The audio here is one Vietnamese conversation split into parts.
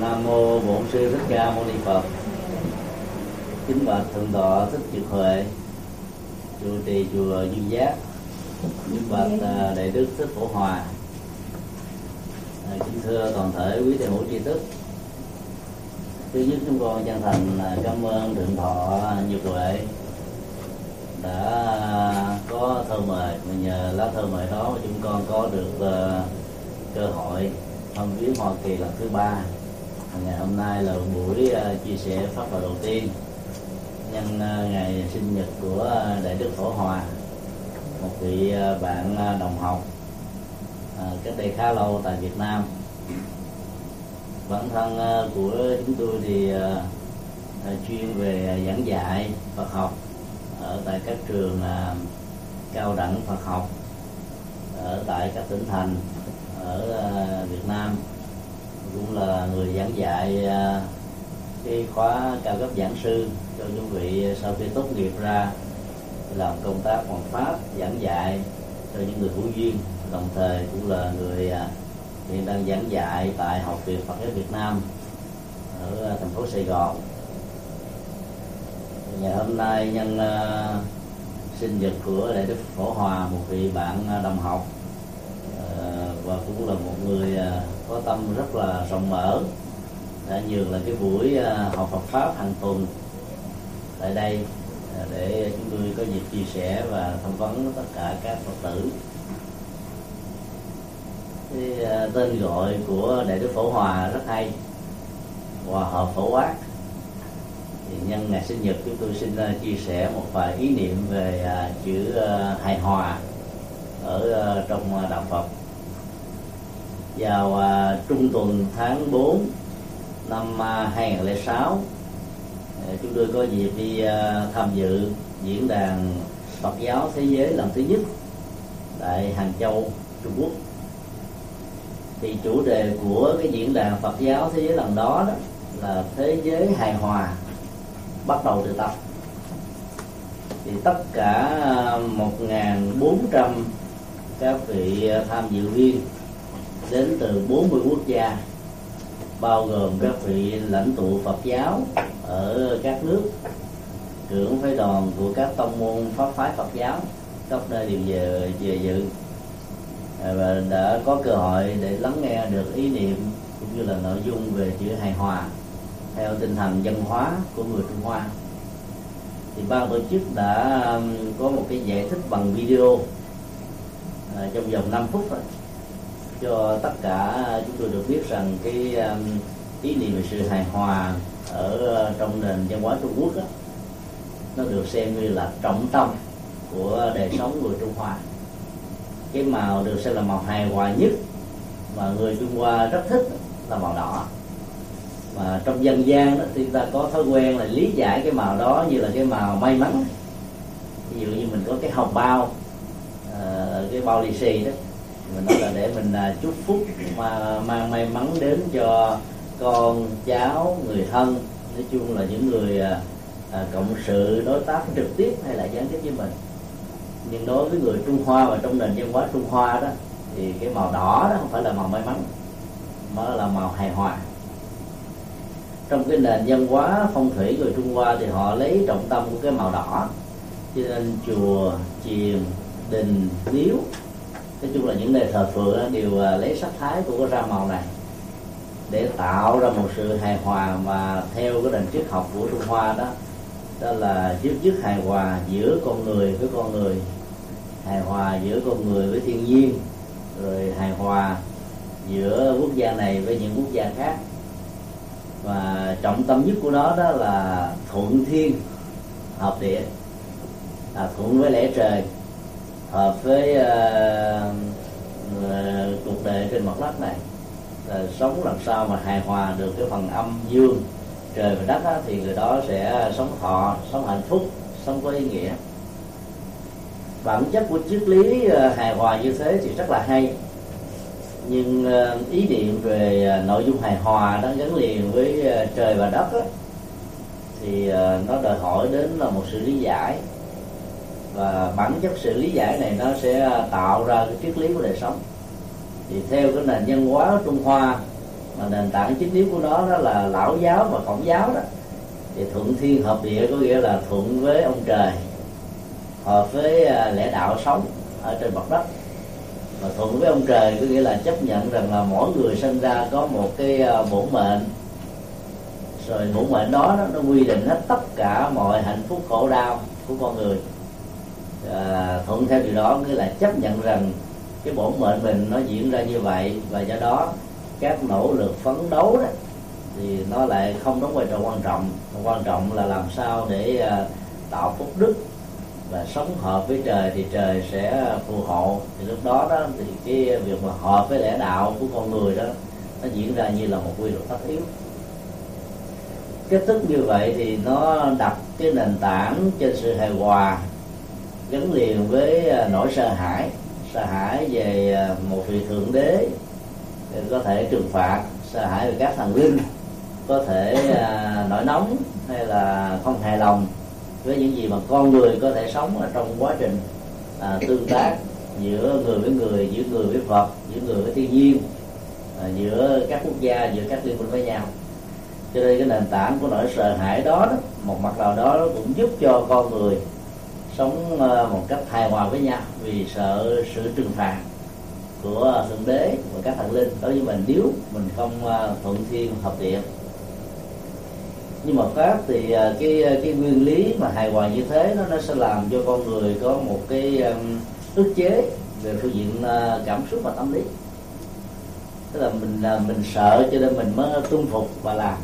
nam mô bổn sư thích ca mâu ni phật. Kính bạch thượng tọa thích nhật huệ trụ trì chùa duyên giác, kính bạch à, đại đức thích phổ hòa. À, kính thưa toàn thể quý thầy hữu tri thức. Thứ nhất chúng con chân thành à, cảm ơn thượng thọ nhật huệ đã có thơ mời. Mà nhờ lá thơ mời đó chúng con có được cơ hội thăm viếng Hoa Kỳ lần thứ ba ngày hôm nay là buổi uh, chia sẻ pháp vào đầu tiên nhân uh, ngày sinh nhật của uh, đại đức phổ hòa một vị uh, bạn uh, đồng học uh, cách đây khá lâu tại Việt Nam. Bản thân uh, của chúng tôi thì uh, uh, chuyên về giảng dạy Phật học ở tại các trường uh, cao đẳng Phật học ở tại các tỉnh thành ở uh, Việt Nam cũng là người giảng dạy à, cái khóa cao cấp giảng sư cho những vị sau khi tốt nghiệp ra làm công tác hoàn pháp giảng dạy cho những người hữu duyên. Đồng thời cũng là người à, hiện đang giảng dạy tại học viện Phật giáo Việt Nam ở thành phố Sài Gòn. Ngày hôm nay nhân uh, sinh nhật của đại đức phổ hòa một vị bạn đồng học uh, và cũng là một người uh, có tâm rất là rộng mở. Đã nhường là cái buổi à, học Phật pháp hàng tuần tại đây à, để chúng tôi có dịp chia sẻ và tham vấn tất cả các phật tử. Cái à, tên gọi của đại đức phổ hòa rất hay, hòa hợp phổ quát. Thì nhân ngày sinh nhật chúng tôi xin chia sẻ một vài ý niệm về chữ hài hòa ở trong đạo Phật vào à, trung tuần tháng 4 năm à, 2006 à, chúng tôi có dịp đi à, tham dự diễn đàn Phật giáo thế giới lần thứ nhất tại Hàng Châu Trung Quốc. Thì chủ đề của cái diễn đàn Phật giáo thế giới lần đó đó là thế giới hài hòa bắt đầu từ tập. Thì tất cả à, 1.400 các vị tham dự viên đến từ 40 quốc gia bao gồm các vị lãnh tụ Phật giáo ở các nước trưởng phái đoàn của các tông môn pháp phái Phật giáo các nơi đều về về dự. À, và đã có cơ hội để lắng nghe được ý niệm cũng như là nội dung về chữ hài hòa theo tinh thần văn hóa của người Trung Hoa. Thì ban tổ chức đã um, có một cái giải thích bằng video à, trong vòng 5 phút rồi cho tất cả chúng tôi được biết rằng cái um, ý niệm về sự hài hòa ở uh, trong nền văn hóa Trung Quốc đó, nó được xem như là trọng tâm của đời sống người Trung Hoa. Cái màu được xem là màu hài hòa nhất mà người Trung Hoa rất thích là màu đỏ. Mà trong dân gian đó, thì ta có thói quen là lý giải cái màu đó như là cái màu may mắn. Ví dụ như mình có cái hồng bao ờ, cái bao lì xì đó mình nói là để mình à, chúc phúc mà mang may mắn đến cho con cháu người thân. Nói chung là những người à, à, cộng sự đối tác trực tiếp hay là gián tiếp với mình. Nhưng đối với người Trung Hoa và trong nền văn hóa Trung Hoa đó thì cái màu đỏ đó không phải là màu may mắn mà là màu hài hòa. Trong cái nền văn hóa phong thủy người Trung Hoa thì họ lấy trọng tâm của cái màu đỏ cho nên chùa chiền đình miếu nói chung là những nơi thờ phượng đều à, lấy sắc thái của cái ra màu này để tạo ra một sự hài hòa mà theo cái nền triết học của Trung Hoa đó. Đó là giúp dứt hài hòa giữa con người với con người hài hòa giữa con người với thiên nhiên rồi hài hòa giữa quốc gia này với những quốc gia khác. Và trọng tâm nhất của nó đó là thuận thiên hợp địa à, thuận với lẽ trời hợp với uh, cuộc đời trên mặt đất này. Là sống làm sao mà hài hòa được cái phần âm dương trời và đất đó, thì người đó sẽ sống thọ sống hạnh phúc sống có ý nghĩa. Bản chất của triết lý uh, hài hòa như thế thì rất là hay. Nhưng uh, ý niệm về uh, nội dung hài hòa nó gắn liền với uh, trời và đất đó, thì nó đòi hỏi đến là một sự lý giải và bản chất sự lý giải này nó sẽ à, tạo ra cái triết lý của đời sống. Thì theo cái nền văn hóa Trung Hoa mà nền tảng chính yếu của nó đó là lão giáo và khổng giáo đó thì thuận thiên hợp địa có nghĩa là thuận với ông trời hợp với à, lẽ đạo sống ở trên mặt đất. Và thuận với ông trời có nghĩa là chấp nhận rằng là mỗi người sinh ra có một cái à, bổn mệnh. Rồi bổn mệnh đó nó, nó quy định hết tất cả mọi hạnh phúc khổ đau của con người à, thuận theo điều đó nghĩa là chấp nhận rằng cái bổn mệnh mình nó diễn ra như vậy và do đó các nỗ lực phấn đấu đó thì nó lại không đóng vai trò quan trọng. Quan trọng là làm sao để à, tạo phúc đức và sống hợp với trời thì trời sẽ phù hộ. Thì lúc đó đó thì cái việc mà hợp với lẽ đạo của con người đó nó diễn ra như là một quy luật tất yếu. Kết thúc như vậy thì nó đặt cái nền tảng trên sự hài hòa gắn liền với à, nỗi sợ hãi sợ hãi về à, một vị thượng đế có thể trừng phạt sợ hãi về các thần linh có thể à, nổi nóng hay là không hài lòng với những gì mà con người có thể sống ở trong quá trình à, tương tác giữa người với người giữa người với phật giữa người với thiên nhiên à, giữa các quốc gia giữa các liên minh với nhau. Cho nên cái nền tảng của nỗi sợ hãi đó, đó một mặt nào đó cũng giúp cho con người sống ờ, một cách hài hòa với nhau vì sợ sự trừng phạt của thượng đế và các thần linh đối với mình nếu mình không ờ, thuận thiên hợp địa. Nhưng mà pháp thì ờ, cái cái nguyên lý mà hài hòa như thế nó nó sẽ làm cho con người có một cái ức chế về phương diện cảm xúc và tâm lý. Tức là mình mình sợ cho nên mình mới tuân phục và làm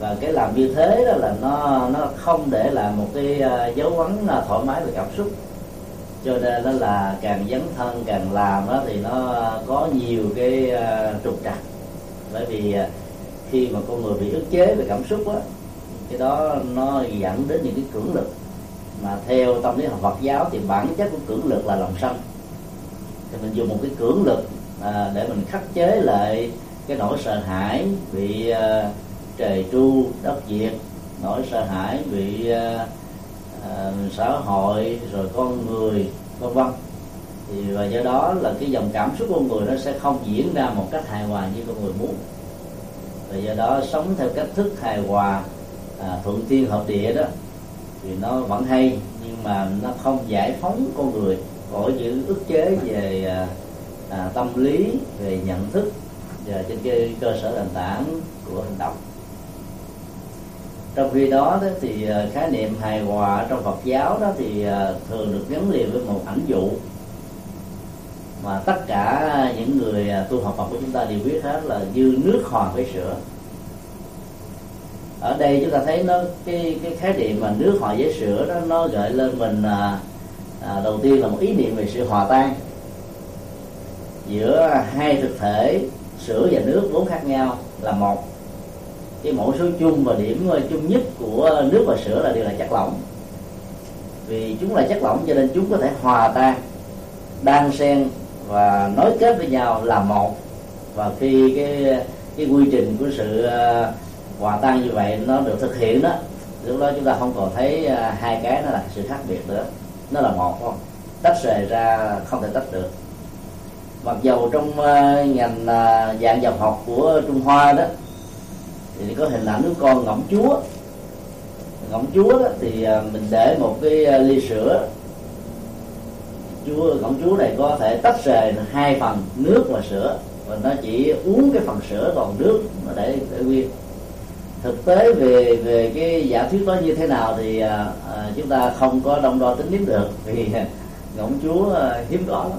và cái làm như thế đó là nó nó không để lại một cái à, dấu ấn là thoải mái về cảm xúc. Cho nên đó là càng dấn thân càng làm đó thì nó có nhiều cái à, trục trặc. Bởi vì à, khi mà con người bị ức chế về cảm xúc á cái đó nó dẫn đến những cái cưỡng lực. Mà theo tâm lý học Phật giáo thì bản chất của cưỡng lực là lòng sân. Thì mình dùng một cái cưỡng lực à, để mình khắc chế lại cái nỗi sợ hãi bị à, trời tru đất diệt nỗi sợ hãi bị à, à, xã hội rồi con người vân vân. Thì và do đó là cái dòng cảm xúc con người nó sẽ không diễn ra một cách hài hòa như con người muốn. Và do đó sống theo cách thức hài hòa à, thuận thiên hợp địa đó thì nó vẫn hay nhưng mà nó không giải phóng con người khỏi những ức chế về à, à, tâm lý về nhận thức và trên cái cơ sở nền tảng của hành động trong khi đó, đó thì ờ, khái niệm hài hòa trong Phật giáo đó thì ờ, thường được gắn liền với một ảnh dụ. Mà tất cả những người ờ, tu học Phật của chúng ta đều biết hết là như nước hòa với sữa. Ở đây chúng ta thấy nó cái cái khái niệm mà nước hòa với sữa đó nó gợi lên mình à, à, đầu tiên là một ý niệm về sự hòa tan. Giữa hai thực thể sữa và nước vốn khác nhau là một cái mẫu số chung và điểm ờ, chung nhất của nước và sữa là đều là chất lỏng. Vì chúng là chất lỏng cho nên chúng có thể hòa tan, đan xen và nối kết với nhau là một. Và khi cái cái quy trình của sự ờ, hòa tan như vậy nó được thực hiện đó, lúc đó chúng ta không còn thấy ờ, hai cái nó là sự khác biệt nữa. Nó là một không tách rời ra không thể tách được. Mặc dầu trong ngành dạng dòng học của trung hoa đó thì có hình ảnh của con ngỗng chúa. Ngỗng chúa đó, thì à, mình để một cái à, ly sữa. Chúa ngỗng chúa này có thể tách rời hai phần nước và sữa và nó chỉ uống cái phần sữa còn nước mà để để nguyên. Thực tế về về cái giả thuyết đó như thế nào thì à, à chúng ta không có đông đo tính điểm được vì ngỗng chúa à, hiếm có lắm.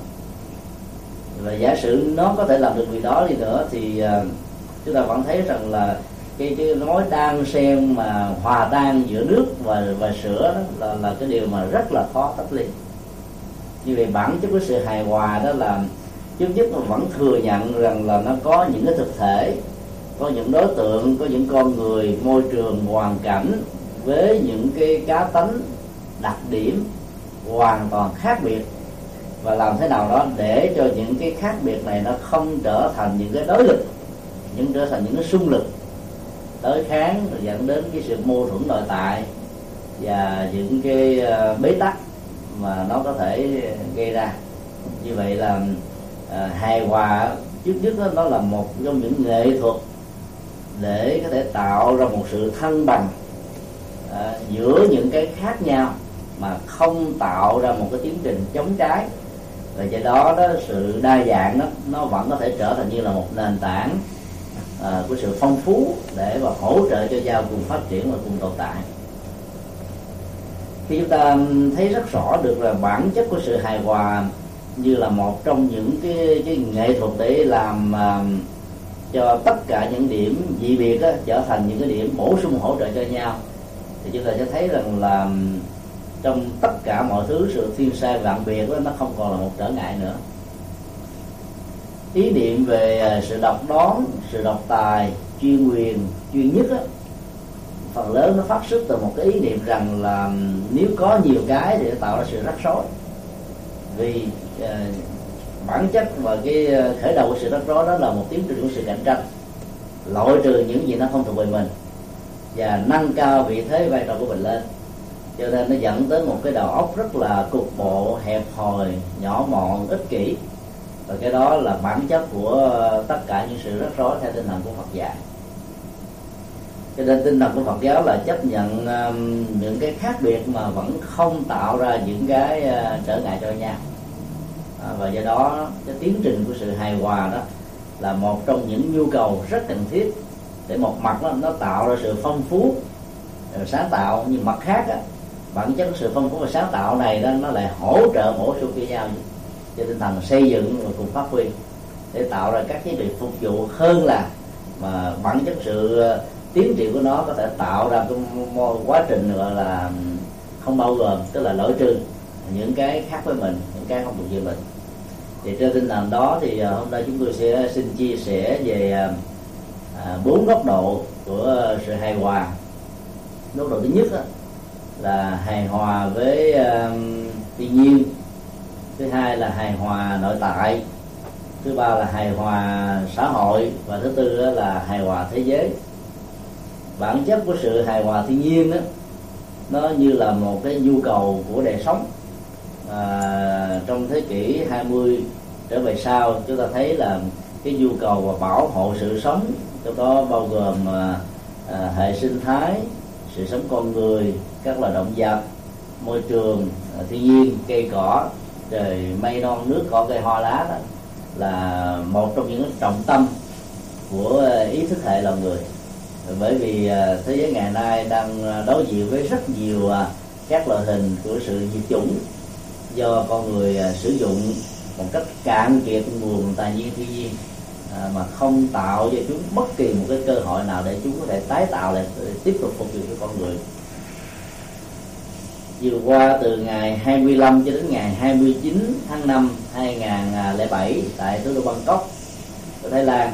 Và giả sử nó có thể làm được việc đó đi nữa thì à, chúng ta vẫn thấy rằng là cái cái nói đan xen mà hòa tan giữa nước và và sữa đó là là cái điều mà rất là khó tách ly. Như vậy bản chất của sự hài hòa đó là trước nhất mà vẫn thừa nhận rằng là nó có những cái thực thể, có những đối tượng, có những con người, môi trường, hoàn cảnh với những cái cá tính đặc điểm hoàn toàn khác biệt. Và làm thế nào đó để cho những cái khác biệt này nó không trở thành những cái đối lực những trở thành những cái xung lực tới kháng rồi dẫn đến cái sự mâu thuẫn nội tại và những cái ờ, bế tắc mà nó có thể gây ra. Như vậy là à, hài hòa trước nhất đó, nó là một trong những nghệ thuật để có thể tạo ra một sự thăng bằng à, giữa những cái khác nhau mà không tạo ra một cái tiến trình chống trái. Và do đó đó sự đa dạng đó nó vẫn có thể trở thành như là một nền tảng à, của sự phong phú để mà hỗ trợ cho giao cùng phát triển và cùng tồn tại. Khi chúng ta thấy rất rõ được là bản chất của sự hài hòa như là một trong những cái cái nghệ thuật để làm uh, cho tất cả những điểm dị biệt đó, trở thành những cái điểm bổ sung hỗ trợ cho nhau. Thì chúng ta sẽ thấy rằng là trong tất cả mọi thứ sự thiên sai vạn biệt đó, nó không còn là một trở ngại nữa. Ý niệm về ờ, sự độc đoán sự độc tài chuyên quyền chuyên nhất đó, phần lớn nó phát xuất từ một cái ý niệm rằng là nếu có nhiều cái thì nó tạo ra sự rắc rối. Vì uh, bản chất và cái ờ, khởi đầu của sự rắc rối đó là một tiến trình của sự cạnh tranh. Loại trừ những gì nó không thuộc về mình và nâng cao vị thế vai trò của mình lên. Cho nên nó dẫn tới một cái đầu óc rất là cục bộ hẹp hòi nhỏ mọn ích kỷ và cái đó là bản chất của ờ, tất cả những sự rắc rối theo tinh thần của Phật dạy cho nên tinh thần của Phật giáo là chấp nhận những cái khác biệt mà vẫn không tạo ra những cái ờ, trở ngại cho nhau. À, và do đó cái tiến trình của sự hài hòa đó là một trong những nhu cầu rất cần thiết để một mặt đó, nó tạo ra sự phong phú ờ, sáng tạo. Nhưng mặt khác á, bản chất sự phong phú và sáng tạo này đó nó lại hỗ trợ bổ sung cho nhau trên tinh thần xây dựng và cùng phát huy để tạo ra các thiết bị phục vụ hơn là mà bản chất sự ờ, tiến triển của nó có thể tạo ra cái quá trình gọi là không bao gồm, tức là lỗi trừ những cái khác với mình, những cái không thuộc về mình. Thì trên tinh thần đó thì ờ, hôm nay chúng tôi sẽ xin chia sẻ về à, bốn góc độ của sự hài hòa. Góc độ thứ nhất là hài hòa với thiên nhiên thứ hai là hài hòa nội tại. Thứ ba là hài hòa xã hội. Và thứ tư là hài hòa thế giới. Bản chất của sự hài hòa thiên nhiên đó nó như là một cái nhu cầu của đời sống. À, trong thế kỷ 20 trở về sau chúng ta thấy là cái nhu cầu và bảo hộ sự sống trong đó bao gồm à, à, hệ sinh thái sự sống con người các loài động vật môi trường à, thiên nhiên cây cỏ trời mây non, nước cỏ cây hoa lá đó là một trong những trọng tâm của ờ, ý thức hệ loài người. Bởi vì ờ, thế giới ngày nay đang ờ, đối diện với rất nhiều các loại hình của sự diệt chủng do con người sử dụng một cách cạn kiệt nguồn tài nguyên thiên nhiên mà không tạo cho chúng bất kỳ một cái cơ hội nào để chúng có thể tái tạo lại, tiếp tục phục vụ cho con người vừa qua từ ngày 25 cho đến ngày 29 tháng 5 2007 tại thủ đô Bangkok của Thái Lan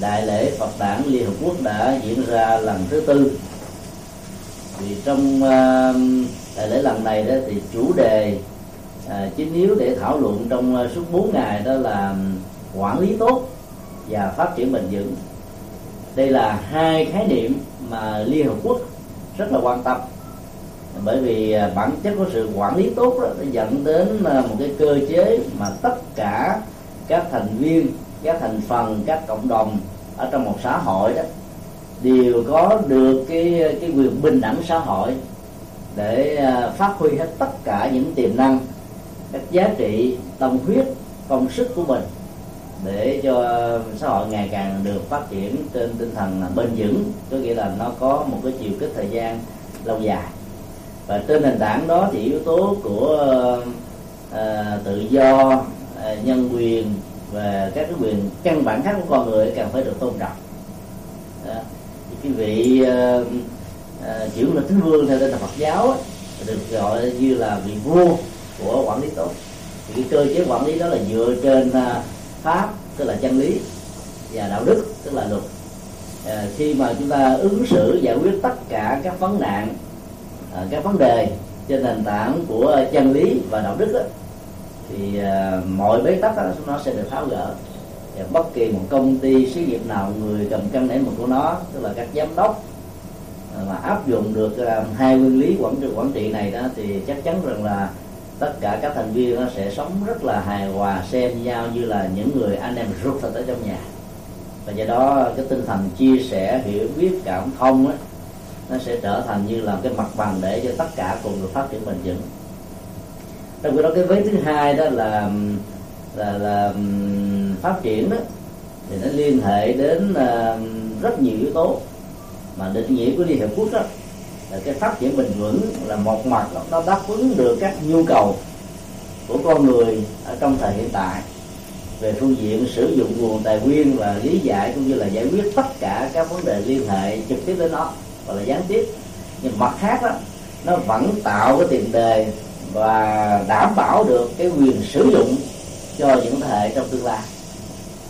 đại lễ Phật đản Liên Hợp Quốc đã diễn ra lần thứ tư. Vì trong um, đại lễ lần này đó thì chủ đề à, chính yếu để thảo luận trong à, suốt 4 ngày đó là um, quản lý tốt và phát triển bền vững. Đây là hai khái niệm mà Liên Hợp Quốc rất là quan tâm bởi vì à, bản chất của sự quản lý tốt đó, nó dẫn đến à, một cái cơ chế mà tất cả các thành viên các thành phần các cộng đồng ở trong một xã hội đó đều có được cái cái quyền bình đẳng xã hội để à, phát huy hết tất cả những tiềm năng các giá trị tâm huyết công sức của mình để cho xã hội ngày càng được phát triển trên tinh thần bền vững có nghĩa là nó có một cái chiều kích thời gian lâu dài và trên nền tảng đó thì yếu tố của uh, tự do uh, nhân quyền và các cái quyền căn bản khác của con người cần phải được tôn trọng. Đó. thì cái vị uh, uh, là thánh vương theo tên là Phật giáo ấy, được gọi như là vị vua của quản lý tốt. Thì cái cơ chế quản lý đó là dựa trên uh, pháp tức là chân lý và đạo đức tức là luật. À, khi mà chúng ta ứng xử giải quyết tất cả các vấn nạn à, các vấn đề trên nền tảng của chân lý và đạo đức đó, thì ờ, mọi bế tắc đó, nó sẽ được tháo gỡ. Và bất kỳ một công ty xí nghiệp nào người cầm cân nảy mực của nó tức là các giám đốc ờ, mà áp dụng được hai nguyên lý quản trị quản trị này đó thì chắc chắn rằng là tất cả các thành viên nó sẽ sống rất là hài hòa xem nhau như là những người anh em ruột thật ở trong nhà. Và do đó cái tinh thần chia sẻ hiểu biết cảm thông ấy nó sẽ trở thành như là cái mặt bằng để cho tất cả cùng được phát triển bền vững. Trong khi đó cái vế thứ hai đó là là là phát triển đó thì nó liên hệ đến uh, rất nhiều yếu tố. Mà định nghĩa của liên hiệp quốc đó là cái phát triển bền vững là một mặt nó đáp ứng được các nhu cầu của con người ở trong thời hiện tại về phương diện sử dụng nguồn tài nguyên và lý giải cũng như là giải quyết tất cả các vấn đề liên hệ trực tiếp đến nó hoặc là gián tiếp. Nhưng mặt khác đó nó vẫn tạo cái tiền đề và đảm bảo được cái quyền sử dụng cho những thế hệ trong tương lai.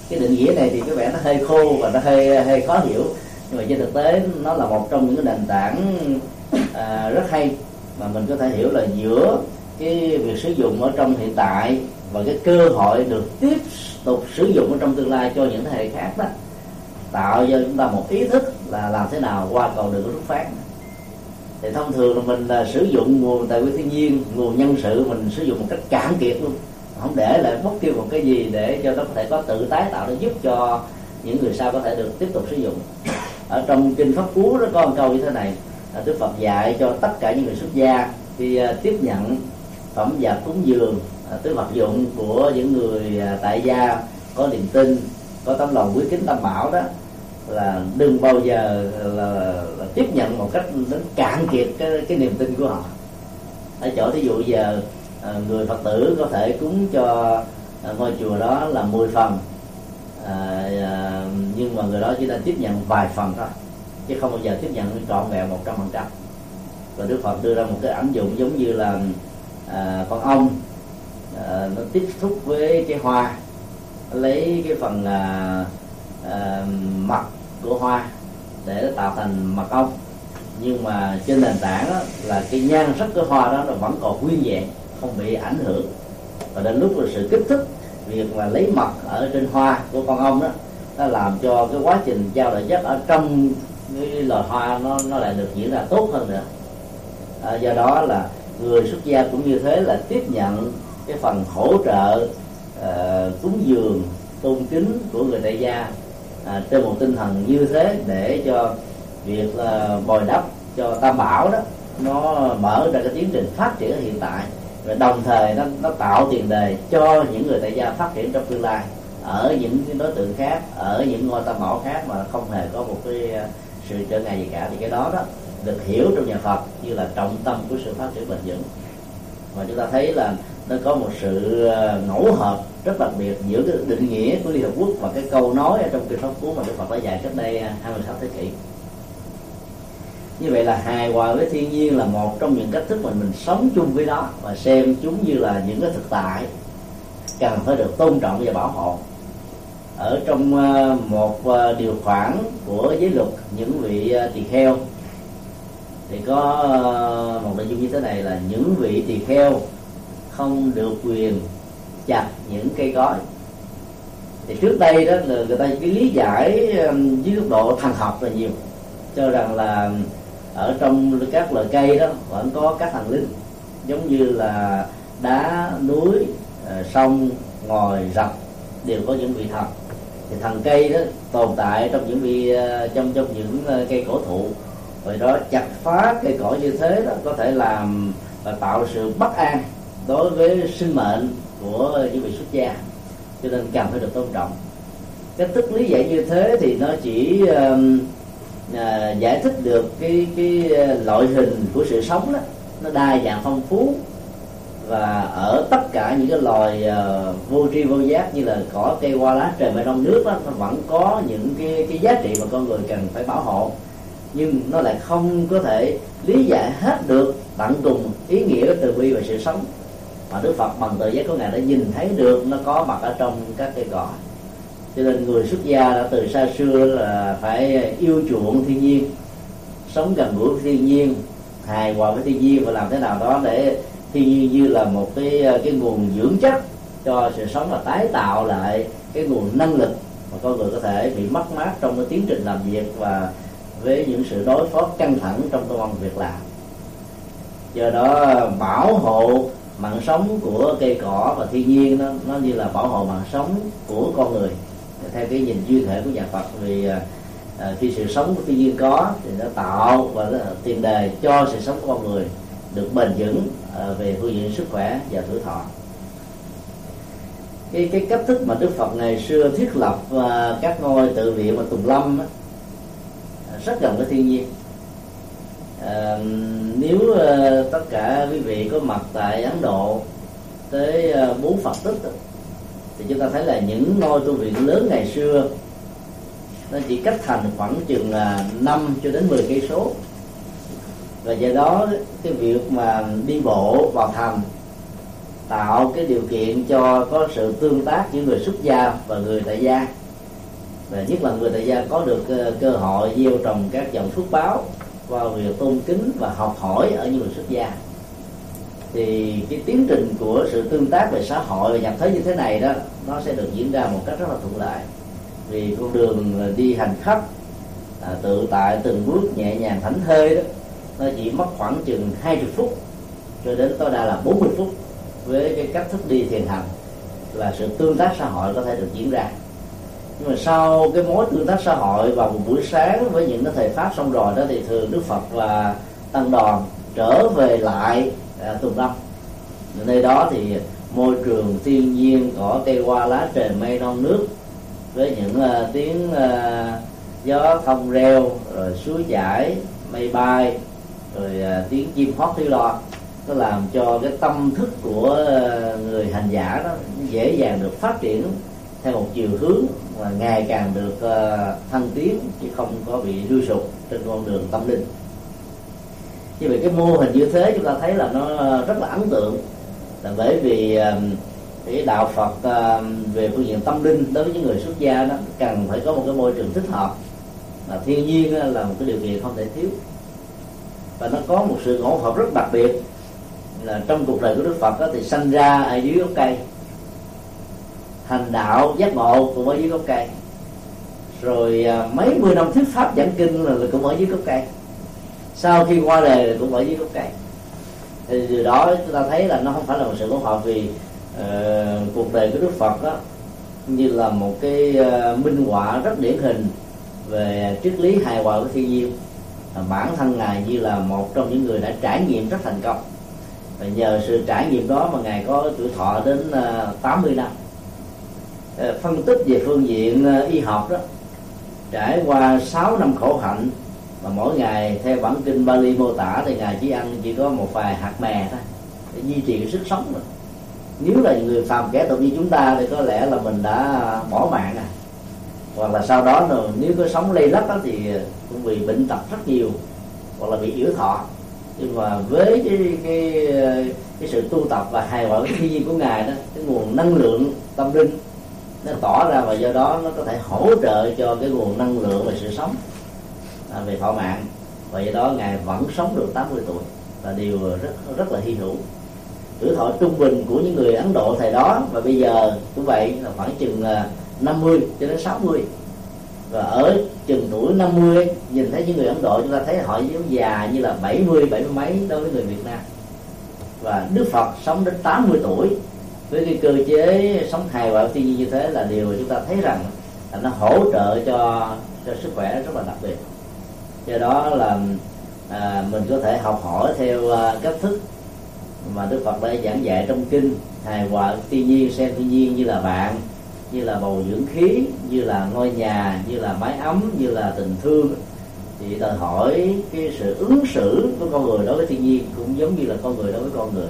Cái định nghĩa này thì có vẻ nó hơi khô và nó hơi hơi khó hiểu. Nhưng mà trên thực tế nó là một trong những cái nền tảng à, rất hay mà mình có thể hiểu là giữa cái việc sử dụng ở trong hiện tại và cái cơ hội được tiếp tục sử dụng ở trong tương lai cho những thế hệ khác đó tạo cho chúng ta một ý thức là làm thế nào qua cầu đường của xuất phát thì thông thường là mình là sử dụng nguồn tài nguyên thiên nhiên nguồn nhân sự mình sử dụng một cách cạn kiệt luôn. Không để lại bất kỳ một cái gì để cho nó có thể có tự tái tạo để giúp cho những người sau có thể được tiếp tục sử dụng. Ở trong kinh pháp cú nó có một câu như thế này là đức phật dạy cho tất cả những người xuất gia khi à, tiếp nhận phẩm vật cúng dường à, tứ vật dụng của những người à, tại gia có niềm tin có tấm lòng quý kính tâm bảo đó là đừng bao giờ là, là tiếp nhận một cách đến cạn kiệt cái, cái niềm tin của họ. Ở chỗ thí dụ giờ à, người phật tử có thể cúng cho à, ngôi chùa đó là 10 phần à, à, nhưng mà người đó chỉ nên tiếp nhận vài phần thôi chứ không bao giờ tiếp nhận trọn vẹn một trăm phần trăm. Và đức phật đưa ra một cái ảnh dụng giống như là à, con ong à, nó tiếp xúc với cái hoa lấy cái phần à, à, mặt của hoa để tạo thành mật ong. Nhưng mà trên nền tảng đó, là cái nhan sắc của hoa đó nó vẫn còn nguyên vẹn không bị ảnh hưởng. Và đến lúc là sự kích thích việc mà lấy mật ở trên hoa của con ong đó nó làm cho cái quá trình trao đổi chất ở trong cái loài hoa nó nó lại được diễn ra tốt hơn nữa. À, do đó là người xuất gia cũng như thế là tiếp nhận cái phần hỗ trợ uh, cúng dường tôn kính của người tại gia à, trên một tinh thần như thế để cho việc à, bồi đắp cho tam bảo đó nó mở ra cái tiến trình phát triển hiện tại. Và đồng thời nó nó tạo tiền đề cho những người tại gia phát triển trong tương lai ở những cái đối tượng khác ở những ngôi tam bảo khác mà không hề có một cái à, sự trở ngại gì cả. Thì cái đó đó được hiểu trong nhà Phật như là trọng tâm của sự phát triển bền vững. Và chúng ta thấy là nó có một sự à, ngẫu hợp rất đặc biệt giữa cái định nghĩa của Liên Hợp Quốc và cái câu nói ở trong kinh pháp cú mà Đức Phật đã dạy cách đây à, 26 thế kỷ. Như vậy là hài hòa với thiên nhiên là một trong những cách thức mà mình sống chung với đó và xem chúng như là những cái thực tại cần phải được tôn trọng và bảo hộ. Ở trong à, một à, điều khoản của giới luật những vị tỳ kheo thì có một nội dung như thế này là những vị tỳ kheo không được quyền chặt những cây cối. Thì trước đây đó là người ta cái lý giải um, dưới góc độ thần học là nhiều. Cho rằng là um, ở trong các loài cây đó vẫn có các thần linh giống như là đá, núi ờ, sông, ngòi rập đều có những vị thần. Thì thần cây đó tồn tại trong những vị ờ, trong trong những ờ, cây cổ thụ. Rồi đó, chặt phá cây cỏ như thế đó có thể làm và tạo sự bất an đối với sinh mệnh của những vị xuất gia. Cho nên cần phải được tôn trọng. Cách thức lý giải như thế thì nó chỉ um, à, giải thích được cái cái à, loại hình của sự sống đó. Nó đa dạng phong phú. Và ở tất cả những cái loài uh, vô tri vô giác như là cỏ cây hoa lá trời mây đông nước đó, nó vẫn có những cái cái giá trị mà con người cần phải bảo hộ. Nhưng nó lại không có thể lý giải hết được tận cùng ý nghĩa từ bi và sự sống mà đức phật bằng tự giác của ngài đã nhìn thấy được nó có mặt ở trong các cây cỏ cho nên người xuất gia đã từ xa xưa là phải yêu chuộng thiên nhiên, sống gần gũi với thiên nhiên, hài hòa với thiên nhiên và làm thế nào đó để thiên nhiên như là một cái cái nguồn dưỡng chất cho sự sống và tái tạo lại cái nguồn năng lực mà con người có thể bị mất mát trong cái tiến trình làm việc và với những sự đối phó căng thẳng trong công việc làm. Do đó bảo hộ mạng sống của cây cỏ và thiên nhiên nó nó như là bảo hộ mạng sống của con người. Theo cái nhìn duy thể của nhà Phật vì à, à, khi sự sống của thiên nhiên có thì nó tạo và nó tiền đề cho sự sống của con người được bền vững à, về phương diện sức khỏe và tuổi thọ. Cái cái cách thức mà Đức Phật ngày xưa thiết lập à, các ngôi tự viện và tùng lâm á, rất gần với thiên nhiên à, nếu à, tất cả quý vị có mặt tại Ấn Độ tới ờ, bốn Phật tích thì chúng ta thấy là những ngôi tu viện lớn ngày xưa nó chỉ cách thành khoảng chừng là 5 cho đến 10 cây số. Và do đó cái việc mà đi bộ vào thành tạo cái điều kiện cho có sự tương tác giữa người xuất gia và người tại gia. Và nhất là người tại gia có được ờ, cơ hội gieo trồng các dòng phước báo qua việc tôn kính và học hỏi ở những người xuất gia. Thì cái tiến trình của sự tương tác về xã hội và nhập thế như thế này đó nó sẽ được diễn ra một cách rất là thuận lợi. Vì con đường đi hành khắp, à, tự tại từng bước nhẹ nhàng thảnh thơi đó nó chỉ mất khoảng chừng 20 phút cho đến tối đa là 40 phút với cái cách thức đi thiền hành là sự tương tác xã hội có thể được diễn ra nhưng mà sau cái mối tương tác xã hội vào một buổi sáng với những cái thời pháp xong rồi đó thì thường đức phật và tăng đoàn trở về lại à, tùng lâm. Nơi đó thì môi trường thiên nhiên cỏ cây hoa lá trời mây non nước với những uh, tiếng uh, gió thông reo rồi suối chảy mây bay rồi uh, tiếng chim hót tí lo. Nó làm cho cái tâm thức của người hành giả đó dễ dàng được phát triển theo một chiều hướng mà ngày càng được uh, thăng tiến chứ không có bị lui sụp trên con đường tâm linh. Như vậy cái mô hình như thế chúng ta thấy là nó rất là ấn tượng là bởi vì uh, cái đạo Phật uh, về phương diện tâm linh đối với những người xuất gia đó cần phải có một cái môi trường thích hợp. Mà thiên nhiên là một cái điều kiện không thể thiếu. Và nó có một sự ngộ hợp rất đặc biệt là trong cuộc đời của Đức Phật đó, thì sanh ra ở dưới gốc cây thành đạo giác ngộ cũng ở dưới gốc cây rồi à, mấy mươi năm thuyết pháp giảng kinh là cũng ở dưới gốc cây sau khi qua đời cũng ở dưới gốc cây thì từ đó chúng ta thấy là nó không phải là một sự hỗn hợp vì uh, cuộc đời của Đức Phật đó như là một cái uh, minh họa rất điển hình về triết lý hài hòa của thiên nhiên. Bản thân ngài như là một trong những người đã trải nghiệm rất thành công. Và nhờ sự trải nghiệm đó mà ngài có tuổi thọ đến ờ, uh, 80 năm. Ờ, phân tích về phương diện ờ, y học đó. Trải qua 6 năm khổ hạnh, mà mỗi ngày theo bản kinh Bali mô tả thì ngài chỉ ăn chỉ có một vài hạt mè thôi, để duy trì cái sức sống rồi nếu là người phàm kẻ tục như chúng ta thì có lẽ là mình đã bỏ mạng à hoặc là sau đó rồi nếu có sống lây lắc đó thì cũng bị bệnh tật rất nhiều, hoặc là bị yếu thọ. Nhưng mà với cái cái cái sự tu tập và hài hòa với thiên nhiên của ngài đó, cái nguồn năng lượng tâm linh nó tỏ ra và do đó nó có thể hỗ trợ cho cái nguồn năng lượng về sự sống à, về thọ mạng. Và do đó ngài vẫn sống được 80 tuổi là điều rất rất là hy hữu. Tuổi thọ trung bình của những người Ấn Độ thời đó và bây giờ cũng vậy là khoảng chừng 50 cho đến 60 và ở chừng tuổi 50 nhìn thấy những người Ấn Độ chúng ta thấy họ giống già như là 70 70 mấy đối với người Việt Nam. Và Đức Phật sống đến 80 tuổi với cái cơ chế sống hài hòa thiên nhiên như thế là điều chúng ta thấy rằng là nó hỗ trợ cho cho sức khỏe rất là đặc biệt. Do đó là à, mình có thể học hỏi theo à, cách thức mà Đức Phật đã giảng dạy trong kinh hài hòa thiên nhiên xem thiên nhiên như là bạn như là bầu dưỡng khí như là ngôi nhà như là mái ấm như là tình thương. Thì đòi hỏi cái sự ứng xử của con người đối với thiên nhiên cũng giống như là con người đối với con người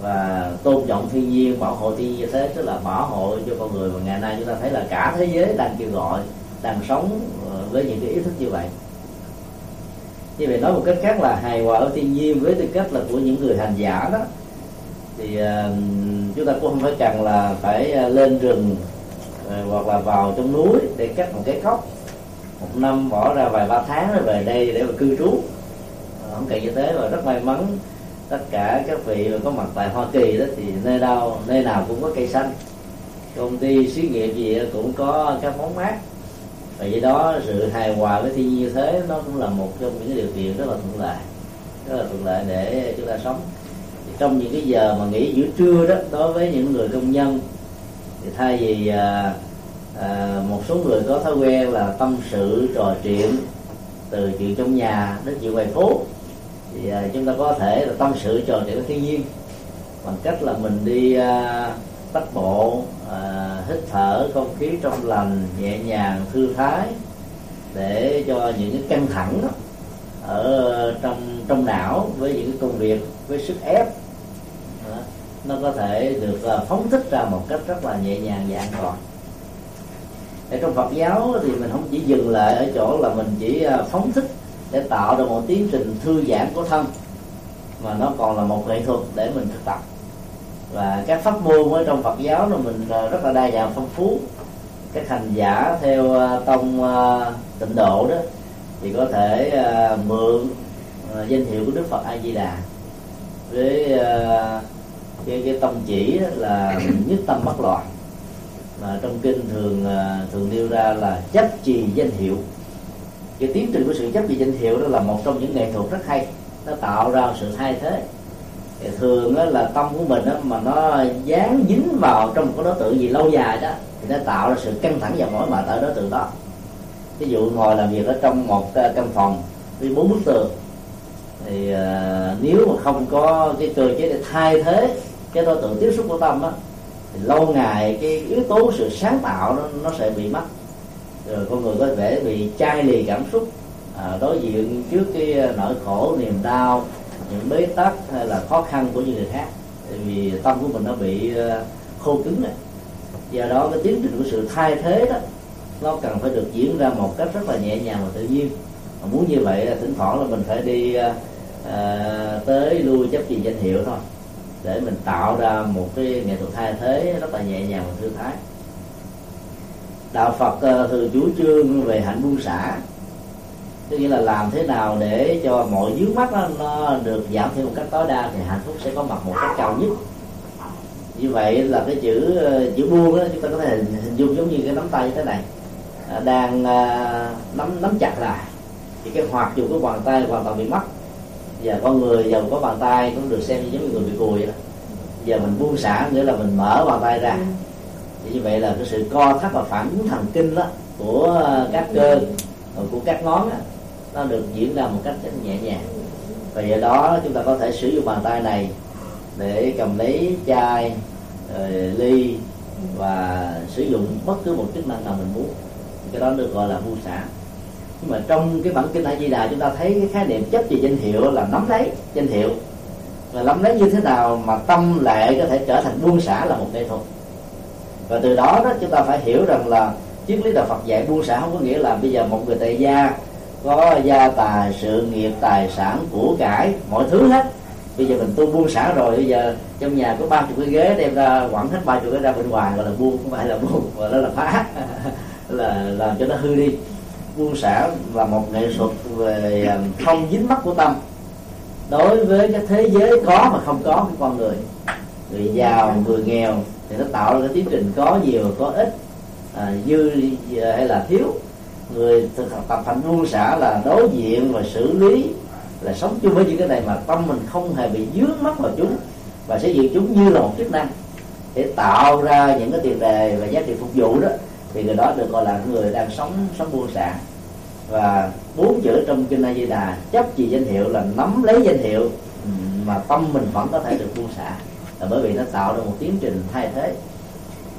và tôn trọng thiên nhiên bảo hộ thiên nhiên như thế tức là bảo hộ cho con người. Và ngày nay chúng ta thấy là cả thế giới đang kêu gọi đang sống ờ, với những cái ý thức như vậy. Như vậy nói một cách khác là hài hòa ở thiên nhiên với tư cách là của những người hành giả đó. Thì uh, chúng ta cũng không phải cần là phải ờ, lên rừng uh, hoặc là vào trong núi để cắt một cái cốc. Một năm bỏ ra vài ba tháng rồi về đây để mà cư trú. Uh, không cần như thế và rất may mắn tất cả các vị có mặt tại Hoa Kỳ đó thì nơi đâu nơi nào cũng có cây xanh. Công ty xí nghiệp gì cũng có các món mát. Và do đó sự hài hòa với thiên nhiên như thế nó cũng là một trong những điều kiện rất là thuận lợi rất là thuận lợi để chúng ta sống. Thì trong những cái giờ mà nghỉ giữa trưa đó đối với những người công nhân thì thay vì à, à, một số người có thói quen là tâm sự trò chuyện từ chuyện trong nhà đến chuyện ngoài phố thì à, chúng ta có thể là tâm sự trò chuyện với thiên nhiên. Bằng cách là mình đi à, tách bộ à, hít thở không khí trong lành nhẹ nhàng thư thái để cho những cái căng thẳng đó, ở trong trong não với những cái công việc với sức ép. Nó có thể được phóng thích ra một cách rất là nhẹ nhàng và an toàn. Ở trong Phật giáo thì mình không chỉ dừng lại ở chỗ là mình chỉ phóng thích để tạo được một tiến trình thư giãn của thân. Mà nó còn là một nghệ thuật để mình thực tập. Và các pháp môn ở trong Phật giáo là mình ờ, rất là đa dạng phong phú. Các hành giả theo ờ, tông ờ, tịnh độ đó thì có thể mượn danh hiệu của Đức Phật A Di Đà. Với cái cái tông chỉ là nhất tâm bất loạn. Mà trong kinh thường thường nêu ra là chấp trì danh hiệu cái tiến trình của sự chấp về danh hiệu đó là một trong những nghệ thuật rất hay. Nó tạo ra sự thay thế. Thì thường đó là tâm của mình đó, mà nó dán dính vào trong một cái đối tượng gì lâu dài đó thì nó tạo ra sự căng thẳng và mỏi mệt ở đối tượng đó. Ví dụ ngồi làm việc ở trong một ờ, căn phòng với bốn bức tường thì uh, nếu mà không có cái cơ chế để thay thế cái đối tượng tiếp xúc của tâm đó, thì lâu ngày cái yếu tố sự sáng tạo nó, nó sẽ bị mất rồi con người có thể bị chai lì cảm xúc à, đối diện trước cái à, nỗi khổ niềm đau những bế tắc hay là khó khăn của những người khác. Vì tâm của mình nó bị à, khô cứng này do đó cái tiến trình của sự thay thế đó nó cần phải được diễn ra một cách rất là nhẹ nhàng và tự nhiên. Mà muốn như vậy là thỉnh thoảng là mình phải đi à, à tới lui chấp trì danh hiệu thôi để mình tạo ra một cái nghệ thuật thay thế rất là nhẹ nhàng và thư thái đạo phật ờ, thường chủ trương về hạnh buông xả. Tức nghĩa là làm thế nào để cho mọi dướng mắt nó, nó được giảm thiểu một cách tối đa thì hạnh phúc sẽ có mặt một cách cao nhất. Như vậy là cái chữ ờ, chữ buông đó chúng ta có thể hình dung giống như cái nắm tay như thế này. À, đang à, nắm nắm chặt lại. Thì cái hoạt dụng của bàn tay hoàn toàn bị mất. Và con người giàu có bàn tay cũng được xem như giống như người bị cùi đó. Giờ mình buông xả nghĩa là mình mở bàn tay ra. Ừ thì như vậy là cái sự co thắt và phản ứng thần kinh đó của ờ, các cơ ờ, của các ngón đó, nó được diễn ra một cách rất nhẹ nhàng. Và do đó chúng ta có thể sử dụng bàn tay này để cầm lấy chai ờ, ly và sử dụng bất cứ một chức năng nào mình muốn. Cái đó được gọi là buông xả. Nhưng mà trong cái bản kinh A Di Đà chúng ta thấy cái khái niệm chấp về danh hiệu là nắm lấy danh hiệu. Và nắm lấy như thế nào mà tâm lệ có thể trở thành buông xả là một nghệ thuật? Và từ đó đó, chúng ta phải hiểu rằng là triết lý đạo Phật dạy buông xả không có nghĩa là bây giờ một người tại gia có gia tài, sự nghiệp, tài sản, của cải, mọi thứ hết. Bây giờ mình tu buông xả rồi, bây giờ trong nhà có ba chục cái ghế, đem ra quẳng hết ba chục cái ra bên ngoài, gọi là buông, không phải là buông mà đó là phá, là làm cho nó hư đi. Buông xả là một nghệ thuật về à, không dính mắc của tâm. Đối với cái thế giới có mà không có của con người người giàu, người nghèo thì nó tạo ra cái tiến trình có nhiều có ít à, dư à, hay là thiếu. Người thực tập thành buông xả là đối diện và xử lý là sống chung với những cái này mà tâm mình không hề bị dướng mắc vào chúng và sử dụng chúng như là một chức năng. Để tạo ra những cái tiền đề và giá trị phục vụ đó thì người đó được gọi là người đang sống sống buông xả và bốn chữ trong kinh A Di Đà chấp trì danh hiệu là nắm lấy danh hiệu mà tâm mình vẫn có thể được buông xả là bởi vì nó tạo ra một tiến trình thay thế.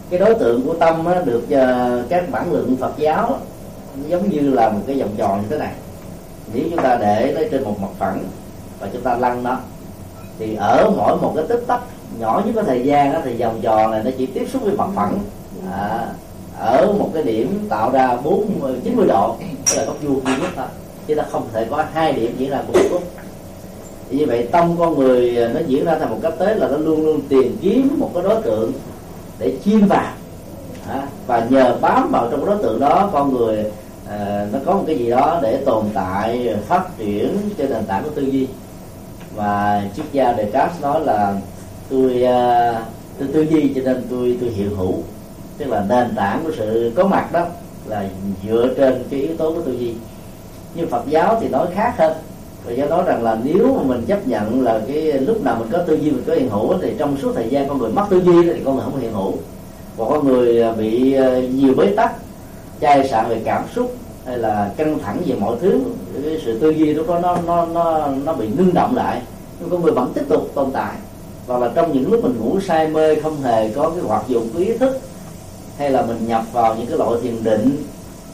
Cái đối tượng của tâm á, được uh, các bản luận Phật giáo giống như là một cái vòng tròn như thế này. Nếu chúng ta để nó trên một mặt phẳng và chúng ta lăn nó thì ở mỗi một cái tích tắc nhỏ nhất có thời gian đó, thì vòng tròn này nó chỉ tiếp xúc với mặt phẳng. À, ở một cái điểm tạo ra bốn chín mươi độ tức là góc vuông duy nhất thôi chứ ta không thể có hai điểm diễn ra cùng lúc như vậy tâm con người à, nó diễn ra thành một cách tế là nó luôn luôn tìm kiếm một cái đối tượng để chiêm vào. Và nhờ bám vào trong đối tượng đó con người à, nó có một cái gì đó để tồn tại phát triển trên nền tảng của tư duy. Và triết gia Descartes nói là tôi à, tôi tư duy cho nên tôi tôi hiện hữu. Tức là nền tảng của sự có mặt đó là dựa trên cái yếu tố của tư duy. Nhưng Phật giáo thì nói khác hơn và do đó rằng là nếu mà mình chấp nhận là cái lúc nào mình có tư duy, mình có hiện hữu thì trong suốt thời gian con người mất tư duy thì con người không hiện hữu. Và con người à, bị à, nhiều bế tắc, chai sạn về cảm xúc hay là căng thẳng về mọi thứ, cái sự tư duy lúc đó nó nó nó nó bị ngưng động lại. Nhưng con người vẫn tiếp tục tồn tại. Hoặc là trong những lúc mình ngủ say mê, không hề có cái hoạt dụng của ý thức, hay là mình nhập vào những cái loại thiền định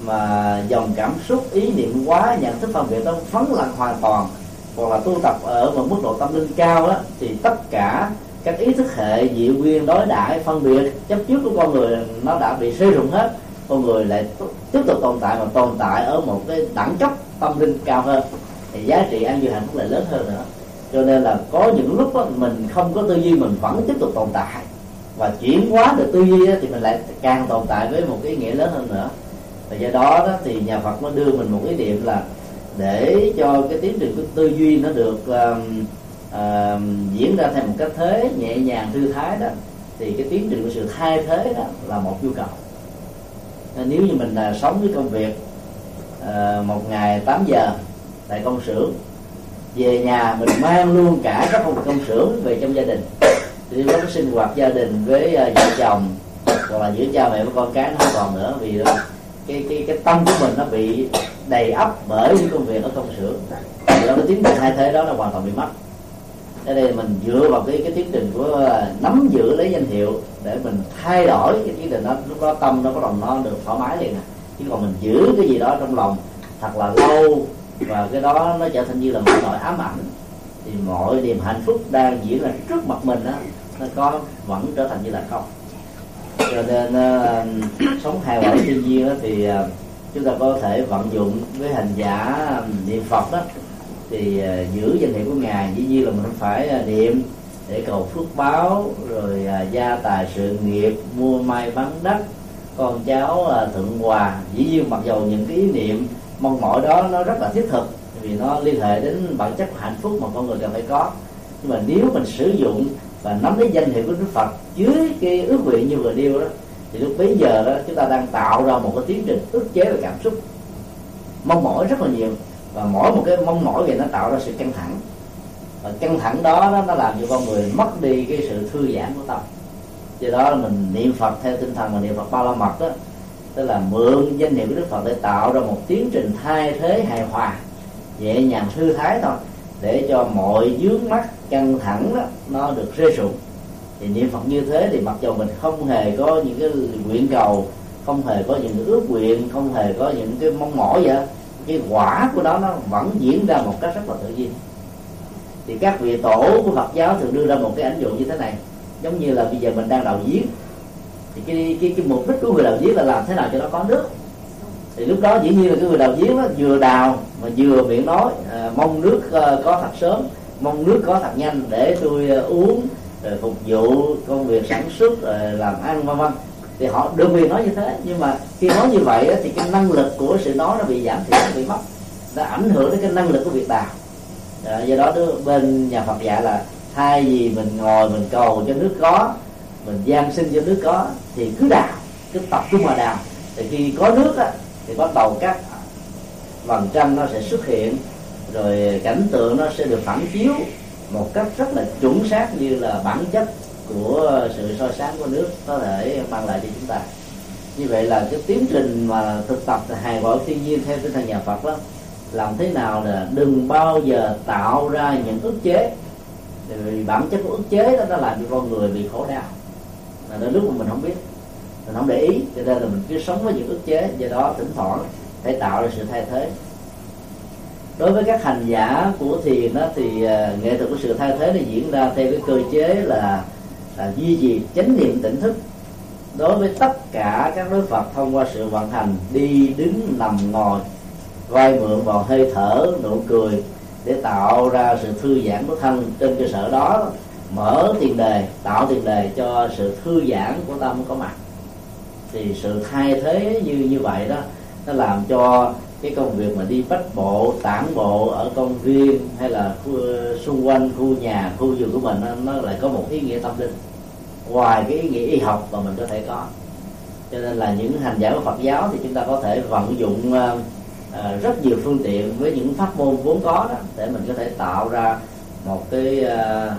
mà dòng cảm xúc ý niệm quá nhận thức phân biệt nó phấn lặng hoàn toàn hoặc là tu tập ở một mức độ tâm linh cao đó thì tất cả các ý thức hệ dị nguyên đối đãi phân biệt chấp trước của con người nó đã bị suy rụng hết. Con người lại tiếp tục tồn tại và tồn tại ở một cái đẳng cấp tâm linh cao hơn. Thì giá trị an vui hạnh phúc lại lớn hơn nữa. Cho nên là có những lúc đó, mình không có tư duy mình vẫn tiếp tục tồn tại. Và chuyển hóa được tư duy đó, thì mình lại càng tồn tại với một cái nghĩa lớn hơn nữa và do đó, đó thì nhà Phật mới đưa mình một ý niệm là để cho cái tiến trình của tư duy nó được uh, uh, diễn ra theo một cách thế nhẹ nhàng thư thái đó thì cái tiến trình của sự thay thế đó là một nhu cầu. Nếu như mình là sống với công việc uh, một ngày 8 giờ tại công xưởng về nhà mình mang luôn cả các công việc công xưởng về trong gia đình. Thì có cái sinh hoạt gia đình với uh, vợ chồng hoặc là giữa cha mẹ với con cái nó không còn nữa vì cái cái cái tâm của mình nó bị đầy ấp bởi những công việc ở công xưởng. Do cái tiến trình thay thế đó là hoàn toàn bị mất. Cho nên mình dựa vào cái cái tiến trình của ờ, nắm giữ lấy danh hiệu để mình thay đổi cái tiến trình đó. Lúc đó tâm nó có lòng nó được thoải mái liền à. chứ còn mình giữ cái gì đó trong lòng thật là lâu và cái đó nó trở thành như là một nỗi ám ảnh, thì mọi niềm hạnh phúc đang diễn ra trước mặt mình đó nó có, vẫn trở thành như là không cho nên uh, sống hài hòa thiên nhiên đó, thì uh, chúng ta có thể vận dụng với hành giả ờ, niệm phật đó. Thì uh, giữ danh hiệu của ngài dĩ nhiên là mình không phải uh, niệm để cầu phước báo rồi uh, gia tài sự nghiệp mua may bán đất con cháu uh, thượng hòa. Dĩ nhiên mặc dầu những cái ý niệm mong mỏi đó nó rất là thiết thực vì nó liên hệ đến bản chất hạnh phúc mà con người cần phải có. Nhưng mà nếu mình sử dụng và nắm lấy danh hiệu của Đức Phật dưới cái ước nguyện như vừa nêu đó thì lúc bấy giờ đó chúng ta đang tạo ra một cái tiến trình ức chế về cảm xúc. Mong mỏi rất là nhiều. Và mỗi một cái mong mỏi vậy nó tạo ra sự căng thẳng. Và căng thẳng đó, nó làm cho con người mất đi cái sự thư giãn của tâm. Do đó mình niệm phật theo tinh thần mà niệm phật ba la mật đó. Tức là mượn danh hiệu của đức phật để tạo ra một tiến trình thay thế hài hòa nhẹ nhàng thư thái thôi để cho mọi dướng mắt căng thẳng đó nó được rơi rụng thì niệm phật như thế thì mặc dù mình không hề có những cái nguyện cầu không hề có những cái ước nguyện không hề có những cái mong mỏi vậy cái quả của đó nó vẫn diễn ra một cách rất là tự nhiên. Thì các vị tổ của Phật giáo thường đưa ra một cái ảnh dụ như thế này giống như là bây giờ mình đang đào giếng thì cái cái cái mục đích của người đào giếng là làm thế nào cho nó có nước. Thì lúc đó dĩ nhiên là cái người đào giếng đó, vừa đào mà vừa miệng nói à, mong nước à, có thật sớm mong nước có thật nhanh để tôi ờ, uống rồi phục vụ công việc sản xuất rồi làm ăn vân vân. Thì họ được quyền nói như thế nhưng mà khi nói như vậy thì cái năng lực của sự nói nó bị giảm thiểu nó bị mất nó ảnh hưởng đến cái năng lực của việc đào. À, do đó bên nhà Phật dạy là thay vì mình ngồi mình cầu cho nước có mình gian sinh cho nước có thì cứ đào cứ tập trung mà đào. Thì khi có nước á, thì bắt đầu các vầng trăng nó sẽ xuất hiện rồi cảnh tượng nó sẽ được phản chiếu một cách rất là chuẩn xác như là bản chất của sự soi sáng của nước có thể mang lại cho chúng ta. Như vậy là cái tiến trình mà thực tập hài hòa thiên nhiên theo tinh thần nhà Phật đó, làm thế nào là đừng bao giờ tạo ra những ức chế. Vì bản chất của ức chế đó, nó làm cho con người bị khổ đau. Là đến lúc mà mình không biết, mình không để ý, cho nên là mình cứ sống với những ức chế, do đó thỉnh thoảng phải tạo ra sự thay thế đối với các hành giả của thiền đó thì uh, nghệ thuật của sự thay thế nó diễn ra theo cái cơ chế là là duy trì chánh niệm tỉnh thức. Đối với tất cả các đối phật thông qua sự vận hành đi đứng nằm ngồi vai mượn vào hơi thở nụ cười để tạo ra sự thư giãn của thân trên cơ sở đó mở tiền đề tạo tiền đề cho sự thư giãn của tâm có mặt. Thì sự thay thế như như vậy đó nó làm cho cái công việc mà đi bách bộ tản bộ ở công viên hay là khu, xung quanh khu nhà khu vườn của mình nó, lại có một ý nghĩa tâm linh. Ngoài cái ý nghĩa y học mà mình có thể có. Cho nên là những hành giả của Phật giáo thì chúng ta có thể vận dụng uh, rất nhiều phương tiện với những pháp môn vốn có đó để mình có thể tạo ra một cái uh,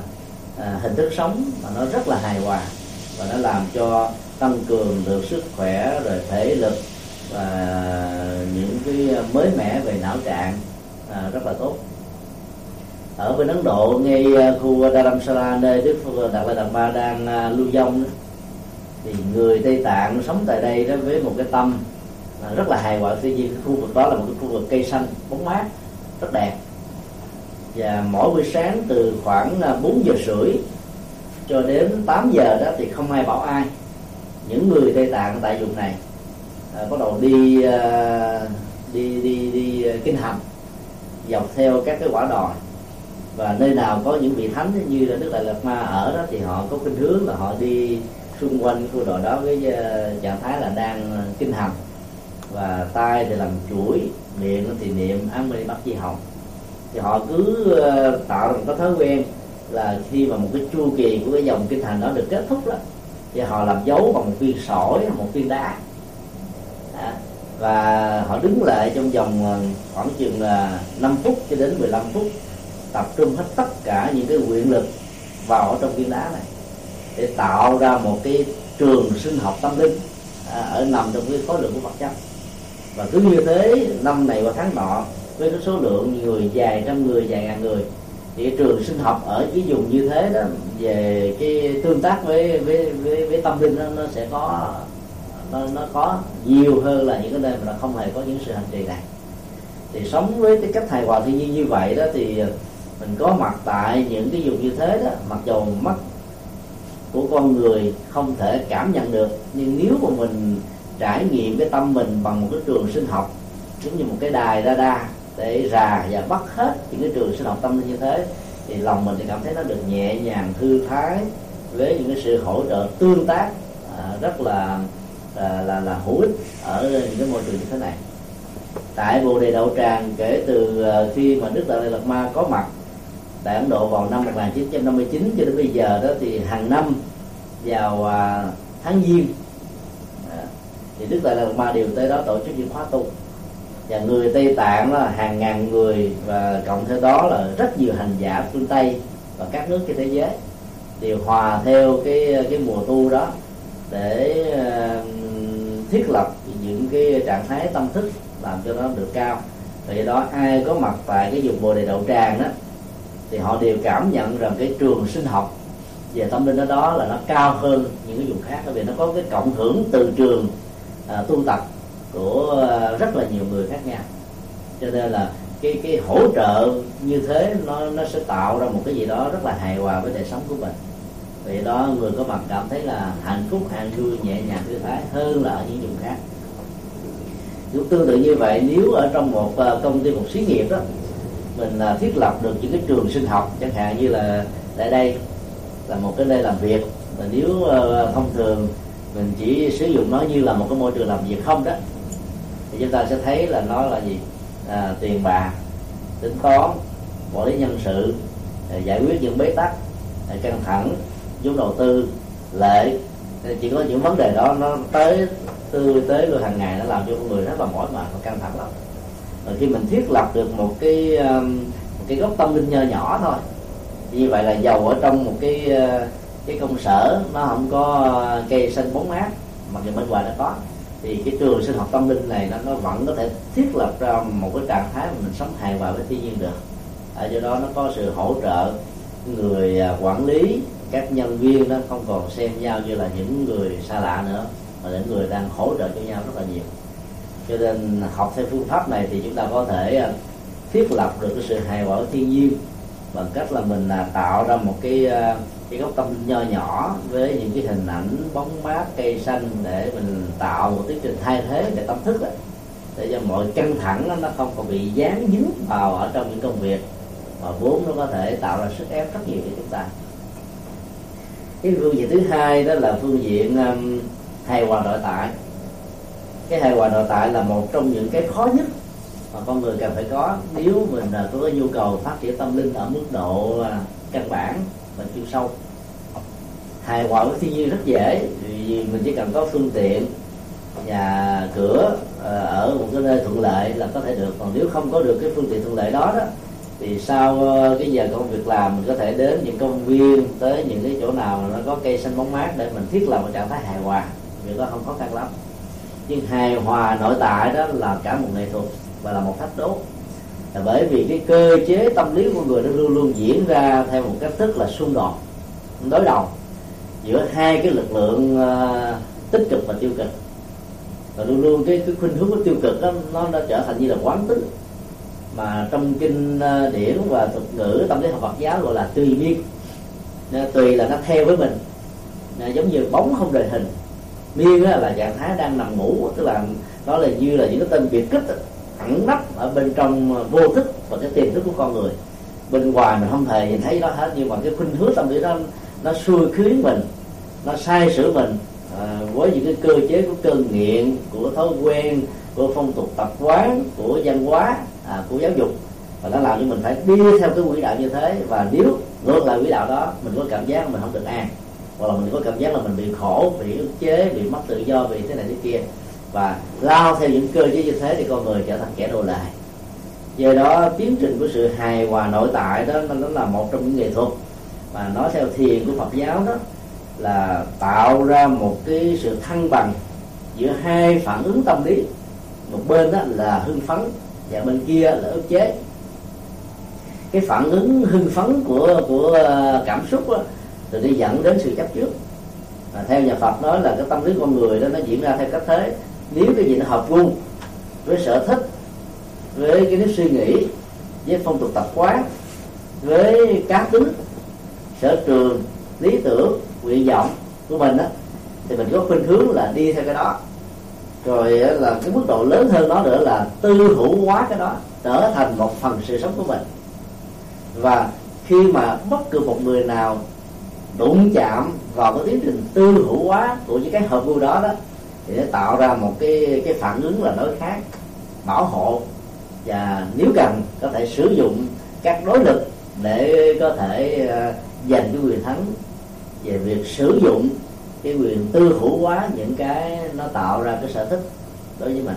uh, hình thức sống mà nó rất là hài hòa và nó làm cho tăng cường được sức khỏe rồi thể lực và những cái mới mẻ về não trạng à, rất là tốt. Ở bên Ấn Độ ngay à, khu Dharamsala nơi Đức Phật Đạt Lai Đạt Ma đang à, lưu vong thì người Tây Tạng sống tại đây đó với một cái tâm à, rất là hài hòa tuy nhiên. Khu vực đó là một cái khu vực cây xanh bóng mát rất đẹp. Và mỗi buổi sáng từ khoảng 4 giờ rưỡi cho đến 8 giờ đó thì không ai bảo ai. Những người Tây Tạng tại vùng này à, bắt đầu đi à, đi đi đi à, kinh hành dọc theo các cái quả đồi. Và nơi nào có những vị thánh như là đức đại lạt ma ở đó thì họ có khuynh hướng là họ đi xung quanh khu đồi đó với à, trạng thái là đang à, kinh hành. Và tay thì làm chuỗi miệng thì niệm án mê bắt Di hồng. Thì họ cứ tạo ra một cái thói quen là khi mà một cái chu kỳ của cái dòng kinh hành đó được kết thúc đó thì họ làm dấu bằng một viên sỏi một viên đá và họ đứng lại trong vòng ờ, khoảng chừng ờ, là 5 phút cho đến 15 phút tập trung hết tất cả những cái quyền lực vào ở trong viên đá này để tạo ra một cái trường sinh học tâm linh à, ở nằm trong cái khối lượng của vật chất và cứ như thế năm này qua tháng nọ với cái số lượng người dài trăm người dài ngàn người thì cái trường sinh học ở cái vùng như thế đó về cái tương tác với với với, với tâm linh đó, nó sẽ có nó, nó có nhiều hơn là những cái nơi mà nó không hề có những sự hành trì này. Thì sống với cái cách hài hòa thiên nhiên như vậy đó thì mình có mặt tại những cái vùng như thế đó mặc dù mắt của con người không thể cảm nhận được nhưng nếu mà mình trải nghiệm cái tâm mình bằng một cái trường sinh học giống như một cái đài radar để rà và bắt hết những cái trường sinh học tâm linh như thế thì lòng mình thì cảm thấy nó được nhẹ nhàng thư thái với những cái sự hỗ trợ tương tác à, rất là là là, là hữu ích ở những cái môi trường như thế này. Tại bồ đề đậu tràng kể từ ờ, khi mà đức đại lạt ma có mặt tại Ấn Độ vào năm 1959 cho đến bây giờ đó thì hàng năm vào à, tháng giêng à, thì Đức Đại Lạt Ma đều tới đó tổ chức những khóa tu. Và người Tây Tạng là hàng ngàn người và cộng theo đó là rất nhiều hành giả phương Tây và các nước trên thế giới đều hòa theo cái cái mùa tu đó để uh, thiết lập những cái trạng thái tâm thức làm cho nó được cao. Vì đó ai có mặt tại cái vùng bồ đề đậu tràng đó thì họ đều cảm nhận rằng cái trường sinh học về tâm linh đó, đó là nó cao hơn những cái vùng khác. Bởi vì nó có cái cộng hưởng từ trường à, tu tập của à, rất là nhiều người khác nhau. Cho nên là cái cái hỗ trợ như thế nó nó sẽ tạo ra một cái gì đó rất là hài hòa với đời sống của mình vì đó người có mặt cảm thấy là hạnh phúc an vui nhẹ nhàng thư thái hơn là ở những vùng khác. Cũng tương tự như vậy nếu ở trong một ờ, công ty một xí nghiệp đó mình là thiết lập được những cái trường sinh học chẳng hạn như là tại đây là một cái nơi làm việc và nếu ờ, thông thường mình chỉ sử dụng nó như là một cái môi trường làm việc không đó thì chúng ta sẽ thấy là nó là gì? À, tiền bạc tính toán quản lý nhân sự giải quyết những bế tắc căng thẳng vốn đầu tư lệ. Chỉ có những vấn đề đó, nó tới tư, tới luôn hàng ngày, nó làm cho con người rất là mỏi mệt và căng thẳng lắm. Và khi mình thiết lập được một cái um, một cái gốc tâm linh nho nhỏ thôi. Như vậy là giàu ở trong một cái uh, cái công sở, nó không có uh, cây xanh bóng mát, mặc dù bên ngoài nó có. Thì cái trường sinh học tâm linh này nó nó vẫn có thể thiết lập ra một cái trạng thái mà mình sống hài hòa với thiên nhiên được. Ở do đó nó có sự hỗ trợ người uh, quản lý các nhân viên đó không còn xem nhau như là những người xa lạ nữa mà những người đang hỗ trợ cho nhau rất là nhiều. Cho nên học theo phương pháp này thì chúng ta có thể ờ, thiết lập được cái sự hài hòa của thiên nhiên bằng cách là mình là tạo ra một cái ờ, cái góc tâm nho nhỏ với những cái hình ảnh bóng mát cây xanh để mình tạo một tiến trình thay thế để tâm thức đó, để cho mọi căng thẳng đó, nó không còn bị dán dính vào ở trong những công việc mà vốn nó có thể tạo ra sức ép rất nhiều cho chúng ta cái phương diện thứ hai đó là phương diện um, hài hòa nội tại. Cái hài hòa nội tại là một trong những cái khó nhất mà con người cần phải có. Nếu mình à, có cái nhu cầu phát triển tâm linh ở mức độ uh, căn bản và chuyên sâu. Hài hòa với thiên nhiên rất dễ vì mình chỉ cần có phương tiện nhà cửa à, ở một cái nơi thuận lợi là có thể được. Còn nếu không có được cái phương tiện thuận lợi đó đó thì sau ờ, cái giờ công việc làm mình có thể đến những công viên tới những cái chỗ nào nó có cây xanh bóng mát để mình thiết lập một trạng thái hài hòa. Việc đó không khó khăn lắm. Nhưng hài hòa nội tại đó là cả một nghệ thuật và là một thách đố. Là bởi vì cái cơ chế tâm lý của người nó luôn luôn diễn ra theo một cách thức là xung đột, đối đầu giữa hai cái lực lượng ờ, tích cực và tiêu cực. Và luôn luôn cái cái khuynh hướng của tiêu cực đó, nó đã trở thành như là quán tính mà trong kinh ờ, điển và thuật ngữ tâm lý học Phật giáo gọi là tùy miên tùy là nó theo với mình. Giống như bóng không rời hình. Miên là trạng thái đang nằm ngủ tức là nó là như là những cái tên biệt kích ẩn nấp ở bên trong ờ, vô thức và cái tiềm thức của con người. Bên ngoài mình không thể nhìn thấy nó hết nhưng mà cái khuynh hướng tâm lý đó nó xui khiến mình nó sai sửa mình. À, với những cái cơ chế của cơn nghiện của thói quen của phong tục tập quán của văn hóa à, của giáo dục. Và nó làm cho mình phải đi theo cái quỹ đạo như thế. Và nếu ngược lại quỹ đạo đó mình có cảm giác mình không được an. Hoặc là mình có cảm giác là mình bị khổ bị ức chế bị mất tự do bị thế này thế kia. Và lao theo những cơ chế như thế thì con người trở thành kẻ đồ lại do đó tiến trình của sự hài hòa nội tại đó nó là một trong những nghệ thuật. Mà nói theo thiền của Phật giáo đó là tạo ra một cái sự thăng bằng giữa hai phản ứng tâm lý. Một bên đó là hưng phấn và bên kia là ức chế. Cái phản ứng hưng phấn của của ờ, cảm xúc đó, thì đi dẫn đến sự chấp trước. Và theo nhà Phật nói là cái tâm lý con người đó nó diễn ra theo cách thế. Nếu cái gì nó hợp gu với sở thích với cái nếp suy nghĩ với phong tục tập quán với cá tính sở trường lý tưởng nguyện vọng của mình đó thì mình có khuynh hướng là đi theo cái đó rồi là cái mức độ lớn hơn đó nữa là tư hữu hóa cái đó trở thành một phần sự sống của mình. Và khi mà bất cứ một người nào đụng chạm vào cái tiến trình tư hữu hóa của những cái hợp vui đó đó, thì nó tạo ra một cái cái phản ứng là đối khác bảo hộ. Và nếu cần, có thể sử dụng các đối lực để có thể à, giành cái quyền thắng về việc sử dụng cái quyền tư hữu hóa những cái nó tạo ra cái sở thích đối với mình.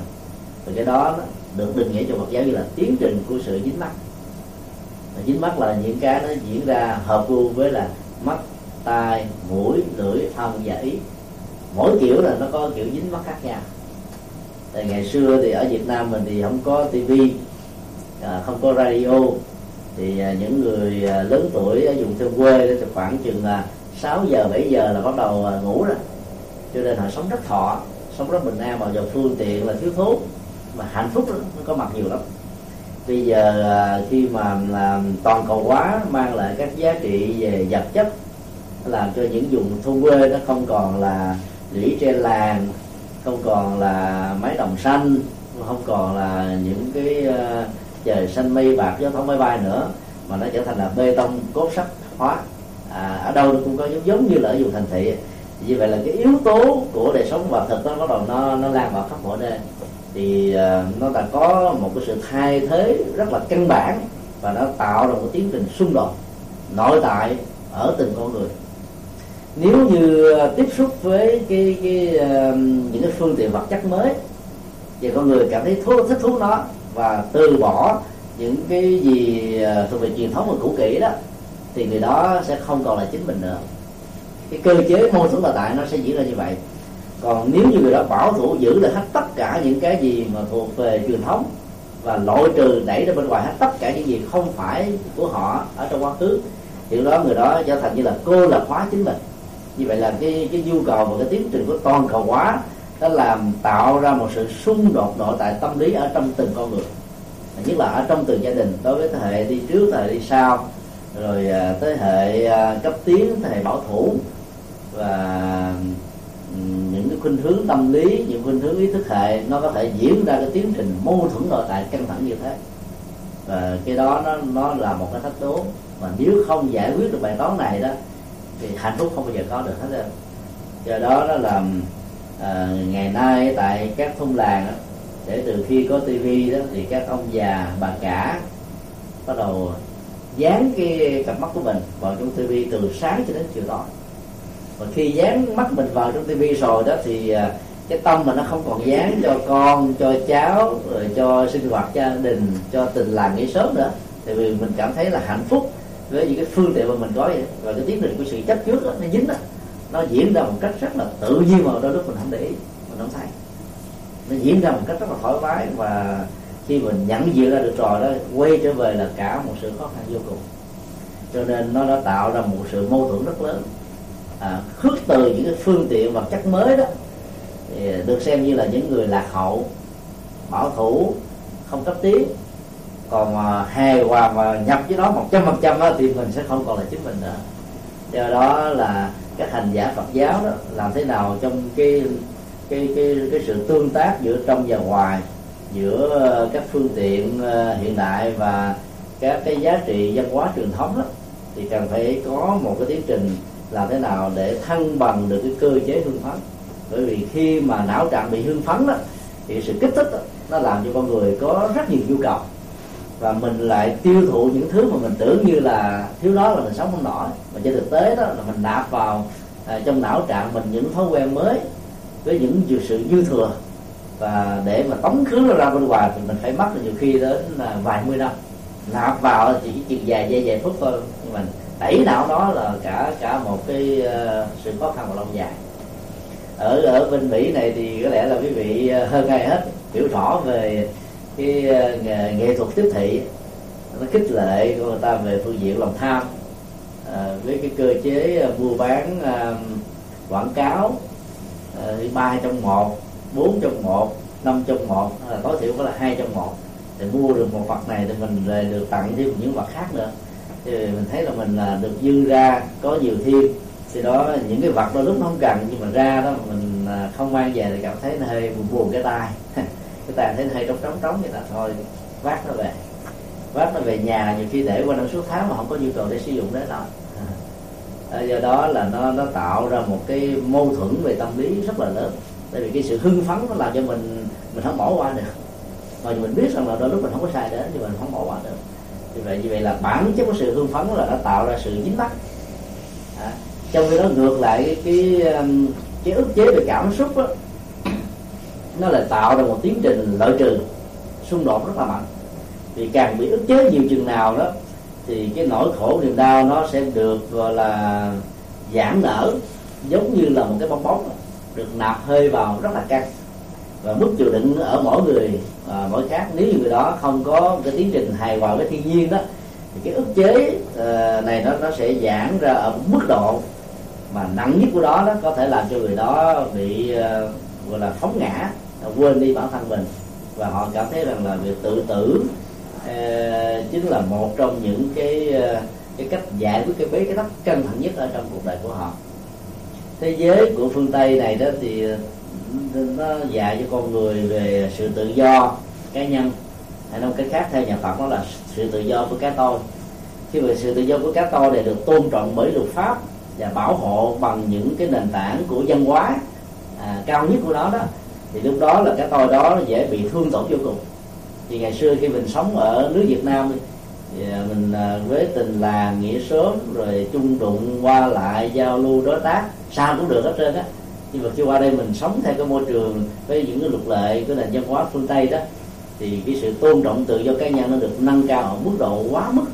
Và cái đó được định nghĩa trong Phật giáo như là tiến trình của sự dính mắt và dính mắt là những cái nó diễn ra hợp gu với là mắt, tai, mũi, lưỡi thân và ý. Mỗi kiểu là nó có kiểu dính mắt khác nhau. Tại ngày xưa thì ở Việt Nam mình thì không có tivi à, không có radio. Thì à, những người à, lớn tuổi ở vùng thôn quê thì khoảng chừng là 6 giờ 7 giờ là bắt đầu à, ngủ rồi. Cho nên họ sống rất thọ sống rất bình an mà giờ phương tiện là thiếu thốn. Mà hạnh phúc đó, nó có mặt nhiều lắm. Bây giờ à, khi mà toàn cầu hóa mang lại các giá trị về vật chất làm cho những vùng thôn quê nó không còn là lũy trên làng không còn là máy đồng xanh không còn là những cái à, trời xanh mây bạc gió thông máy bay nữa mà nó trở thành là bê tông cốt sắt hóa à, ở đâu nó cũng có giống giống như là ở vùng thành thị như vậy là cái yếu tố của đời sống vật thực nó bắt đầu nó nó lan vào khắp mọi nơi. Thì uh, nó đã có một cái sự thay thế rất là căn bản và nó tạo ra một tiến trình xung đột nội tại ở từng con người. Nếu như tiếp xúc với cái, cái uh, những cái phương tiện vật chất mới thì con người cảm thấy thú, thích thú nó và từ bỏ những cái gì uh, thuộc về truyền thống và cũ kỹ đó thì người đó sẽ không còn là chính mình nữa. Cái cơ chế mâu thuẫn tồn tại nó sẽ diễn ra như vậy. Còn nếu như người đó bảo thủ giữ lại hết tất cả những cái gì mà thuộc về truyền thống và loại trừ đẩy ra bên ngoài hết tất cả những gì không phải của họ ở trong quá khứ, thì đó người đó trở thành như là cô lập hóa chính mình. Như vậy là cái cái nhu cầu và cái tiến trình của toàn cầu hóa nó làm tạo ra một sự xung đột nội tại tâm lý ở trong từng con người. Nhất là ở trong từng gia đình, đối với thế hệ đi trước, thế hệ đi sau rồi à, thế hệ à, cấp tiến thế hệ bảo thủ và ừ, những cái khuynh hướng tâm lý những khuynh hướng ý thức hệ nó có thể diễn ra cái tiến trình mâu thuẫn nội tại căng thẳng như thế. Và cái đó nó nó là một cái thách đố. Mà nếu không giải quyết được bài toán này đó thì hạnh phúc không bao giờ có được hết đâu do đó nó làm à, ngày nay tại các thôn làng đó, để từ khi có tivi đó thì các ông già bà cả bắt đầu dán cái cặp mắt của mình vào trong tivi từ sáng cho đến chiều tối. Và khi dán mắt mình vào trong tivi rồi đó thì à, cái tâm mà nó không còn dán cho con cho cháu rồi cho sinh hoạt gia đình cho tình làng nghỉ sớm nữa. Thì vì mình cảm thấy là hạnh phúc với những cái phương tiện mà mình có vậy. Và cái tiến trình của sự chấp trước đó, nó dính đó nó diễn ra một cách rất là tự nhiên mà đôi lúc mình không để ý mình không thấy. Nó diễn ra một cách rất là thoải mái và khi mình nhận diện ra được rồi đó quay trở về là cả một sự khó khăn vô cùng. Cho nên nó đã tạo ra một sự mâu thuẫn rất lớn. À, khước từ những cái phương tiện vật chất mới đó thì được xem như là những người lạc hậu bảo thủ không cấp tiến. Còn mà hề hòa mà nhập với đó một trăm phần trăm thì mình sẽ không còn là chính mình nữa. Do đó là các hành giả Phật giáo đó làm thế nào trong cái cái cái cái sự tương tác giữa trong và ngoài giữa ờ, các phương tiện ờ, hiện đại và các cái giá trị văn hóa truyền thống đó thì cần phải có một cái tiến trình làm thế nào để thăng bằng được cái cơ chế hưng phấn. Bởi vì khi mà não trạng bị hưng phấn đó thì sự kích thích đó, nó làm cho con người có rất nhiều nhu cầu. Và mình lại tiêu thụ những thứ mà mình tưởng như là thiếu đó là mình sống không nổi. Mà trên thực tế đó là mình nạp vào à, trong não trạng mình những thói quen mới với những sự dư thừa và để mà tống khứ nó ra bên ngoài thì mình phải mất nhiều khi đến là vài mươi năm. Nạp vào chỉ chừng vài giây vài phút thôi. Nhưng mà đẩy não đó là cả cả một cái ờ, sự khó khăn và lâu dài. Ở ở bên mỹ này thì có lẽ là quý vị ờ, hơn ai hết hiểu rõ về cái ờ, nghệ, nghệ thuật tiếp thị. Nó khích lệ của người ta về phương diện lòng tham. À, với cái cơ chế mua bán à, quảng cáo ba à, trong một bốn trong một năm trong một là tối thiểu có là hai trong một. Thì mua được một vật này thì mình lại được tặng thêm những vật khác nữa. Thì mình thấy là mình là được dư ra có nhiều thêm. Thì đó những cái vật đó lúc nó không cần nhưng mà ra đó mình à, không mang về thì cảm thấy nó hơi buồn buồn cái tay cái tay thấy nó hơi trống trống trống vậy là thôi vác nó về. Vác nó về nhà nhiều khi để qua năm suốt tháng mà không có nhu cầu để sử dụng đến đâu, à, do đó là nó nó tạo ra một cái mâu thuẫn về tâm lý rất là lớn tại vì cái sự hưng phấn nó làm cho mình mình không bỏ qua được. Mà mình biết rằng là đôi lúc mình không có sai đến nhưng mình không bỏ qua được. Vì vậy như vậy là bản chất của sự hưng phấn là đã tạo ra sự dính mắc. À, trong khi đó ngược lại cái cái, um, cái ức chế về cảm xúc đó, nó lại tạo ra một tiến trình lợi trừ xung đột rất là mạnh. Vì càng bị ức chế nhiều chừng nào đó thì cái nỗi khổ niềm đau nó sẽ được gọi là giãn nở giống như là một cái bong bóng được nạp hơi vào rất là căng. Và mức chịu đựng ở mỗi người à, mỗi khác nếu như người đó không có cái tiến trình hài hòa với thiên nhiên đó thì cái ức chế uh, này nó nó sẽ giãn ra ở mức độ mà nặng nhất của đó đó có thể làm cho người đó bị uh, gọi là phóng ngã quên đi bản thân mình. Và họ cảm thấy rằng là việc tự tử uh, chính là một trong những cái uh, cái cách giải quyết cái bế cái thấp căng thẳng nhất ở trong cuộc đời của họ thế giới của phương tây này đó thì ờ, nó dạy cho con người về sự tự do cá nhân. Hay nói cách khác theo nhà Phật đó là sự tự do của cá tôi. Khi mà sự tự do của cá tôi này được tôn trọng bởi luật pháp và bảo hộ bằng những cái nền tảng của văn hóa à, cao nhất của nó đó thì lúc đó là cái tôi đó dễ bị thương tổn vô cùng. Thì ngày xưa khi mình sống ở nước Việt Nam thì à, mình à, với tình làng nghĩa sớm rồi chung đụng qua lại giao lưu đối tác sao cũng được hết trơn á. Nhưng mà khi qua đây mình sống theo cái môi trường, với những cái luật lệ của nền văn hóa phương tây đó, thì cái sự tôn trọng tự do cá nhân nó được nâng cao ở mức độ quá mức.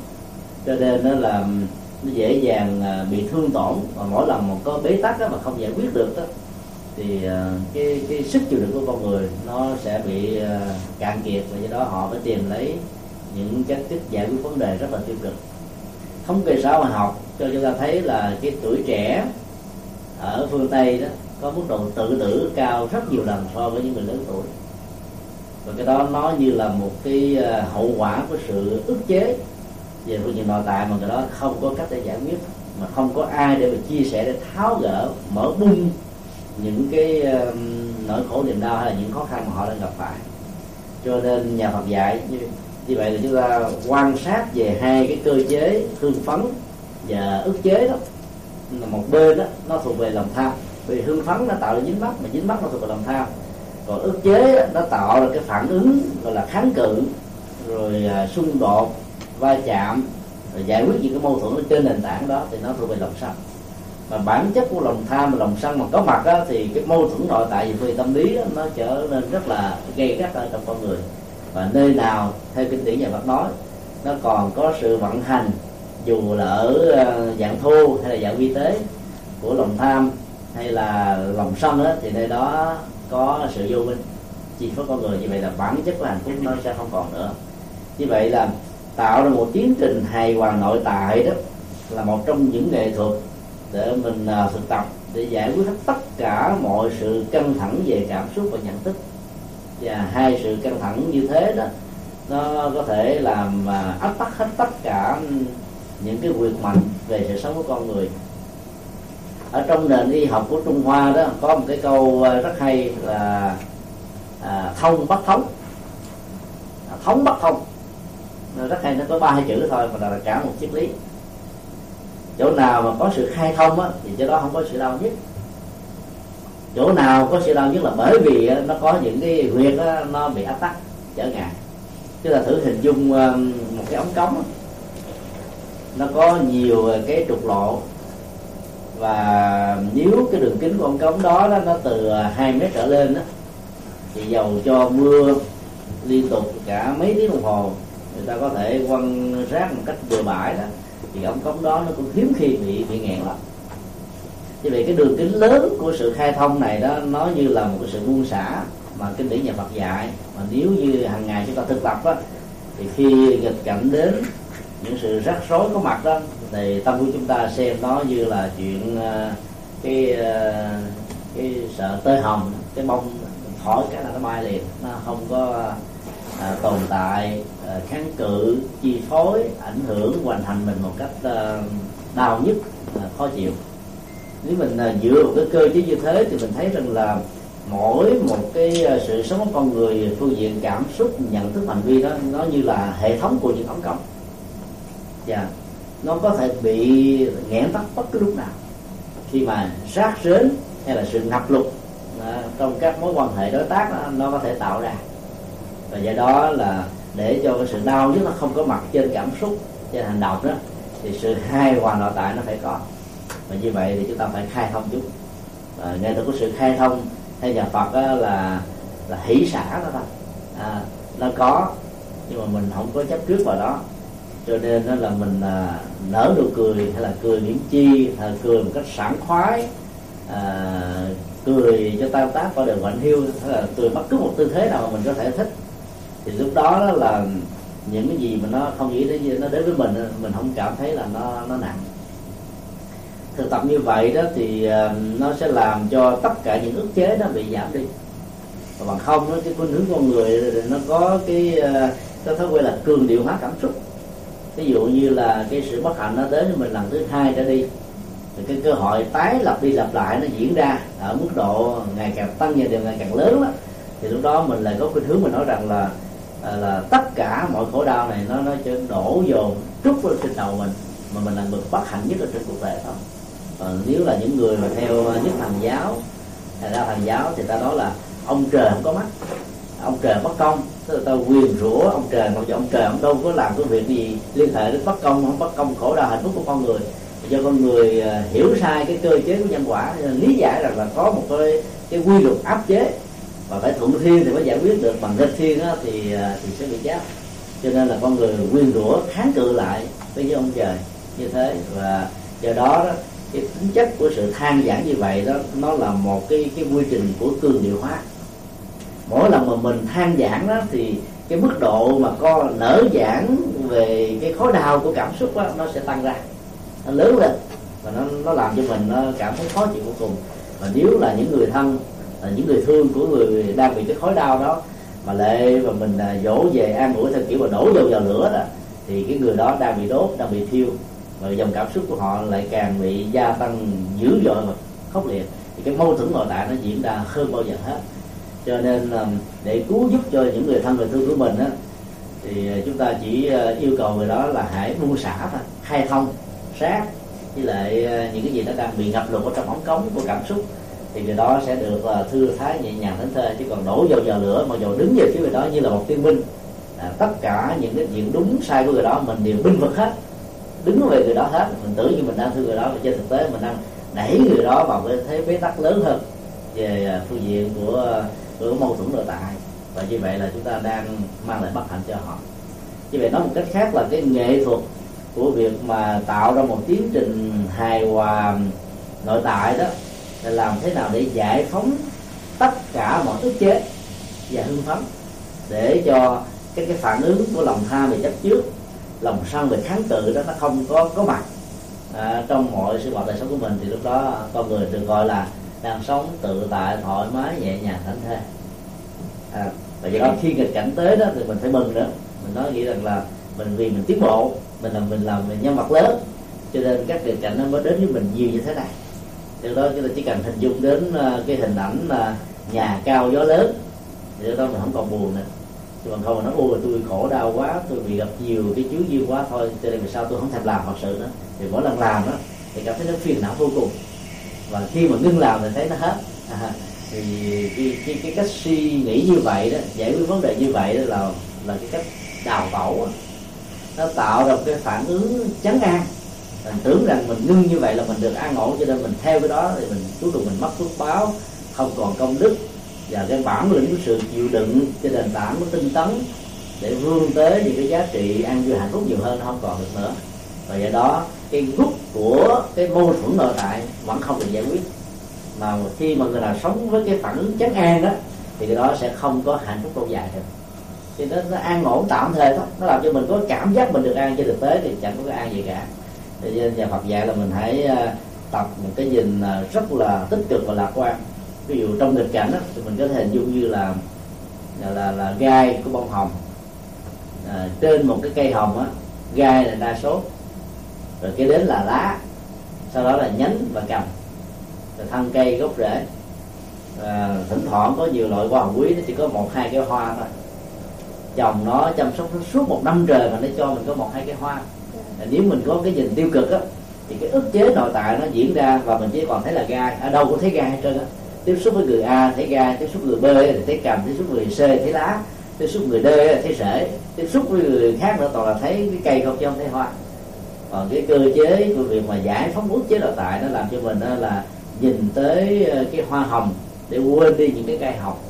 Cho nên nó là nó dễ dàng à, bị thương tổn. Và mỗi lần mà có bế tắc đó mà không giải quyết được đó thì à, cái cái sức chịu đựng của con người nó sẽ bị à, cạn kiệt. Và do đó họ phải tìm lấy những cách thức giải quyết vấn đề rất là tiêu cực. Thống kê xã hội học cho chúng ta thấy là cái tuổi trẻ ở phương tây đó có mức độ tự tử cao rất nhiều lần so với những người lớn tuổi. Và cái đó nó như là một cái ờ, hậu quả của sự ức chế về phương diện nội tại mà cái đó không có cách để giải quyết mà không có ai để mà chia sẻ để tháo gỡ mở bung những cái uh, nỗi khổ niềm đau hay là những khó khăn mà họ đang gặp phải. Cho nên nhà Phật dạy như như vậy là chúng ta quan sát về hai cái cơ chế hương phấn và ức chế đó một bên đó nó thuộc về lòng tham. Vì hương phấn nó tạo ra dính mắt mà dính mắt nó thuộc về lòng tham. Còn ức chế nó tạo ra cái phản ứng gọi là kháng cự rồi à, xung đột va chạm rồi giải quyết những cái mâu thuẫn trên nền tảng đó thì nó thuộc về lòng sân. Mà bản chất của lòng tham và lòng sân mà có mặt đó, thì cái mâu thuẫn nội tại về tâm lý đó, nó trở nên rất là gây gắt ở trong con người. Và nơi nào theo kinh điển nhà Phật nói nó còn có sự vận hành dù là ở ờ, dạng thô hay là dạng vi tế của lòng tham hay là lòng sân đó, thì nơi đó có sự vô minh. Chi phối con người như vậy là bản chất của hạnh phúc nó sẽ không còn nữa. Như vậy là tạo ra một tiến trình hài hòa nội tại đó là một trong những nghệ thuật để mình uh, thực tập để giải quyết hết tất cả mọi sự căng thẳng về cảm xúc và nhận thức. Và hai sự căng thẳng như thế đó nó có thể làm uh, áp tắc hết tất cả những cái quyền mạnh về sự sống của con người. Ở trong nền y học của Trung Hoa đó có một cái câu ờ, rất hay là à, thông bất thống. À, thống bất thông. Nó rất hay nó có ba hai chữ thôi mà là cả một triết lý. Chỗ nào mà có sự khai thông á, thì chỗ đó không có sự đau nhất chỗ nào có sự đau nhất là bởi vì nó có những cái huyệt nó bị áp tắc trở ngại. Chúng ta thử hình dung một cái ống cống nó có nhiều cái trục lộ. Và nếu cái đường kính của ống cống đó, đó nó từ 2 mét trở lên đó, thì dầu cho mưa liên tục cả mấy tiếng đồng hồ người ta có thể quăng rác một cách bừa bãi đó thì ống cống đó nó cũng hiếm khi bị bị nghẹn lắm. Như vậy cái đường kính lớn của sự khai thông này đó nó như là một cái sự buông xả mà kinh điển nhà Phật dạy. Mà nếu như hàng ngày chúng ta thực tập á thì khi nghịch cảnh đến những sự rắc rối có mặt đó thì tâm của chúng ta xem nó như là chuyện ờ, cái ờ, cái sợ tơi hồng cái bông thổi cái là nó bay liền. Nó không có à, tồn tại à, kháng cự chi phối ảnh hưởng hoàn thành mình một cách à, đau nhất à, khó chịu. Nếu mình à, dựa vào cái cơ chế như thế thì mình thấy rằng là mỗi một cái sự sống của con người phương diện cảm xúc nhận thức hành vi đó nó như là hệ thống của những ống cống và nó có thể bị nghẽn tắc bất cứ lúc nào. Khi mà sát rến hay là sự ngập lụt à, trong các mối quan hệ đối tác đó, nó có thể tạo ra. Và do đó là để cho cái sự đau nhất nó không có mặt trên cảm xúc trên hành động đó thì sự hài hòa nội tại nó phải có. Và như vậy thì chúng ta phải khai thông chút à, ngay từ có sự khai thông hay nhà Phật đó là là hỷ xả đó thôi à, nó có nhưng mà mình không có chấp trước vào đó cho nên đó là mình à, nở nụ cười hay là cười miễn chi hay là cười một cách sảng khoái à, cười cho tan tác qua đường quạnh hiu hay là cười bất cứ một tư thế nào mà mình có thể thích. Thì lúc đó, đó là những cái gì mà nó không nghĩ đến nó đến với mình mình không cảm thấy là nó nó nặng. Thực tập như vậy đó thì à, nó sẽ làm cho tất cả những ức chế nó bị giảm đi. Và bằng không đó, cái khuynh hướng con người nó có cái cái thói quen là cường điệu hóa cảm xúc ví dụ như là cái sự bất hạnh nó đến với mình lần thứ hai trở đi, thì cái cơ hội tái lập đi lặp lại nó diễn ra ở mức độ ngày càng tăng và đều ngày càng lớn đó. Thì lúc đó mình lại có khuynh hướng mình nói rằng là à, là tất cả mọi khổ đau này nó nó sẽ đổ dồn trút vào trên đầu mình, mà mình là người bất hạnh nhất ở trên cuộc đời thôi còn nếu là những người mà theo nhất thành giáo, thầy đạo thành giáo thì ta nói là ông trời không có mắt, ông trời bất công tức là ta quyền rủa ông trời mặc dù ông trời ông đâu có làm cái việc gì liên hệ đến bất công không bất công khổ đau hạnh phúc của con người. Do con người à, hiểu sai cái cơ chế của nhân quả lý giải rằng là có một cái cái quy luật áp chế. Và phải thuận thiên thì mới giải quyết được bằng nghịch thiên đó, thì à, thì sẽ bị chết. Cho nên là con người quyên rủa kháng cự lại với ông trời như thế. Và do đó, đó cái tính chất của sự than giảng như vậy đó nó là một cái cái quy trình của cường điệu hóa mỗi lần mà mình than giảng đó thì cái mức độ mà co nở giảng về cái khối đau của cảm xúc đó, nó sẽ tăng ra. Nó lớn lên và nó nó làm cho mình nó cảm thấy khó chịu vô cùng. Và nếu là những người thân là những người thương của người đang bị cái khối đau đó mà lệ và mình à, dỗ về an ủi theo kiểu mà đổ dầu vào lửa đó thì cái người đó đang bị đốt đang bị thiêu và dòng cảm xúc của họ lại càng bị gia tăng dữ dội và khốc liệt. Thì cái mâu thuẫn nội tại nó diễn ra hơn bao giờ hết cho nên để cứu giúp cho những người thân người thương của mình á thì à, chúng ta chỉ à, yêu cầu người đó là hãy buông xả thôi khai thông sát. Với lại à, những cái gì nó đang bị ngập lụt ở trong ống cống của cảm xúc thì người đó sẽ được thư thái nhẹ nhàng thánh thơ chứ còn đổ dầu vào lửa mà dầu đứng về phía người đó như là một tiên binh à, tất cả những cái chuyện đúng sai của người đó mình đều binh vực hết đứng về người đó hết. Mình tưởng như mình đang thương người đó mà trên thực tế mình đang đẩy người đó vào cái thế bế tắc lớn hơn về phương diện của cứ mâu thuẫn nội tại. Và như vậy là chúng ta đang mang lại bất hạnh cho họ. Như vậy nói một cách khác là cái nghệ thuật của việc mà tạo ra một tiến trình hài hòa nội tại đó là làm thế nào để giải phóng tất cả mọi ức chế và hưng phấn để cho cái cái phản ứng của lòng tham về chấp trước lòng sân về kháng cự đó nó không có có mặt à, trong mọi sự hoạt đời sống của mình. Thì lúc đó con người được gọi là đang sống tự tại thoải mái nhẹ nhàng thảnh thơi. À, và do đó. khi nghịch cảnh tới đó thì mình phải mừng nữa. Mình nói nghĩ rằng là mình vì mình tiến bộ mình làm mình làm mình nhân vật lớn cho nên các nghịch cảnh nó mới đến với mình nhiều như thế này. Do đó chúng ta chỉ cần hình dung đến uh, cái hình ảnh là nhà cao gió lớn. Thì đó mình không còn buồn nữa. Chứ còn không nói ôi tôi khổ đau quá tôi bị gặp nhiều cái chướng duyên quá thôi cho nên vì sao tôi không thèm làm thật sự nữa. Thì mỗi lần làm đó thì cảm thấy nó phiền não vô cùng và khi mà ngưng làm thì thấy nó hết. À, thì cái, cái, cái cách suy nghĩ như vậy đó giải quyết vấn đề như vậy đó là là cái cách đào tẩu nó tạo ra cái phản ứng chấn an mình tưởng rằng mình ngưng như vậy là mình được an ổn cho nên mình theo cái đó thì mình cuối cùng mình mất phước báo không còn công đức. Và cái bản lĩnh của sự chịu đựng cái nền tảng của tinh tấn để vươn tới những cái giá trị an vui hạnh phúc nhiều hơn nó không còn được nữa. Và do đó cái gốc của cái mâu thuẫn nội tại vẫn không được giải quyết. Mà khi mà người nào sống với cái phản chấn an đó thì cái đó sẽ không có hạnh phúc lâu dài được. Thì nó, nó an ổn tạm thời thôi. Nó làm cho mình có cảm giác mình được an trên thực tế thì chẳng có cái an gì cả. Thì nhà Phật dạy là mình hãy ờ, tập một cái nhìn ờ, rất là tích cực và lạc quan. Ví dụ trong nghịch cảnh đó, thì mình có thể hình dung như là là là, là gai của bông hồng. À, trên một cái cây hồng á gai là đa số rồi kế đến là lá. Sau đó là nhánh và cành rồi thân cây gốc rễ. À, thỉnh thoảng có nhiều loại hoa hồng quý nó chỉ có một hai cái hoa thôi. Trồng nó chăm sóc nó suốt một năm trời mà nó cho mình có một hai cái hoa. À, nếu mình có cái nhìn tiêu cực á thì cái ức chế nội tại nó diễn ra và mình chỉ còn thấy là gai. Ở đâu cũng thấy gai hết trơn á. Tiếp xúc với người A thấy gai tiếp xúc người B thì thấy cầm tiếp xúc người C thấy lá tiếp xúc người D thấy rễ tiếp xúc với người khác nữa toàn là thấy cái cây không chứ không thấy hoa còn cái cơ chế của việc mà giải phóng ước chế nội tại nó làm cho mình ờ, là nhìn tới ờ, cái hoa hồng để quên đi những cái cây học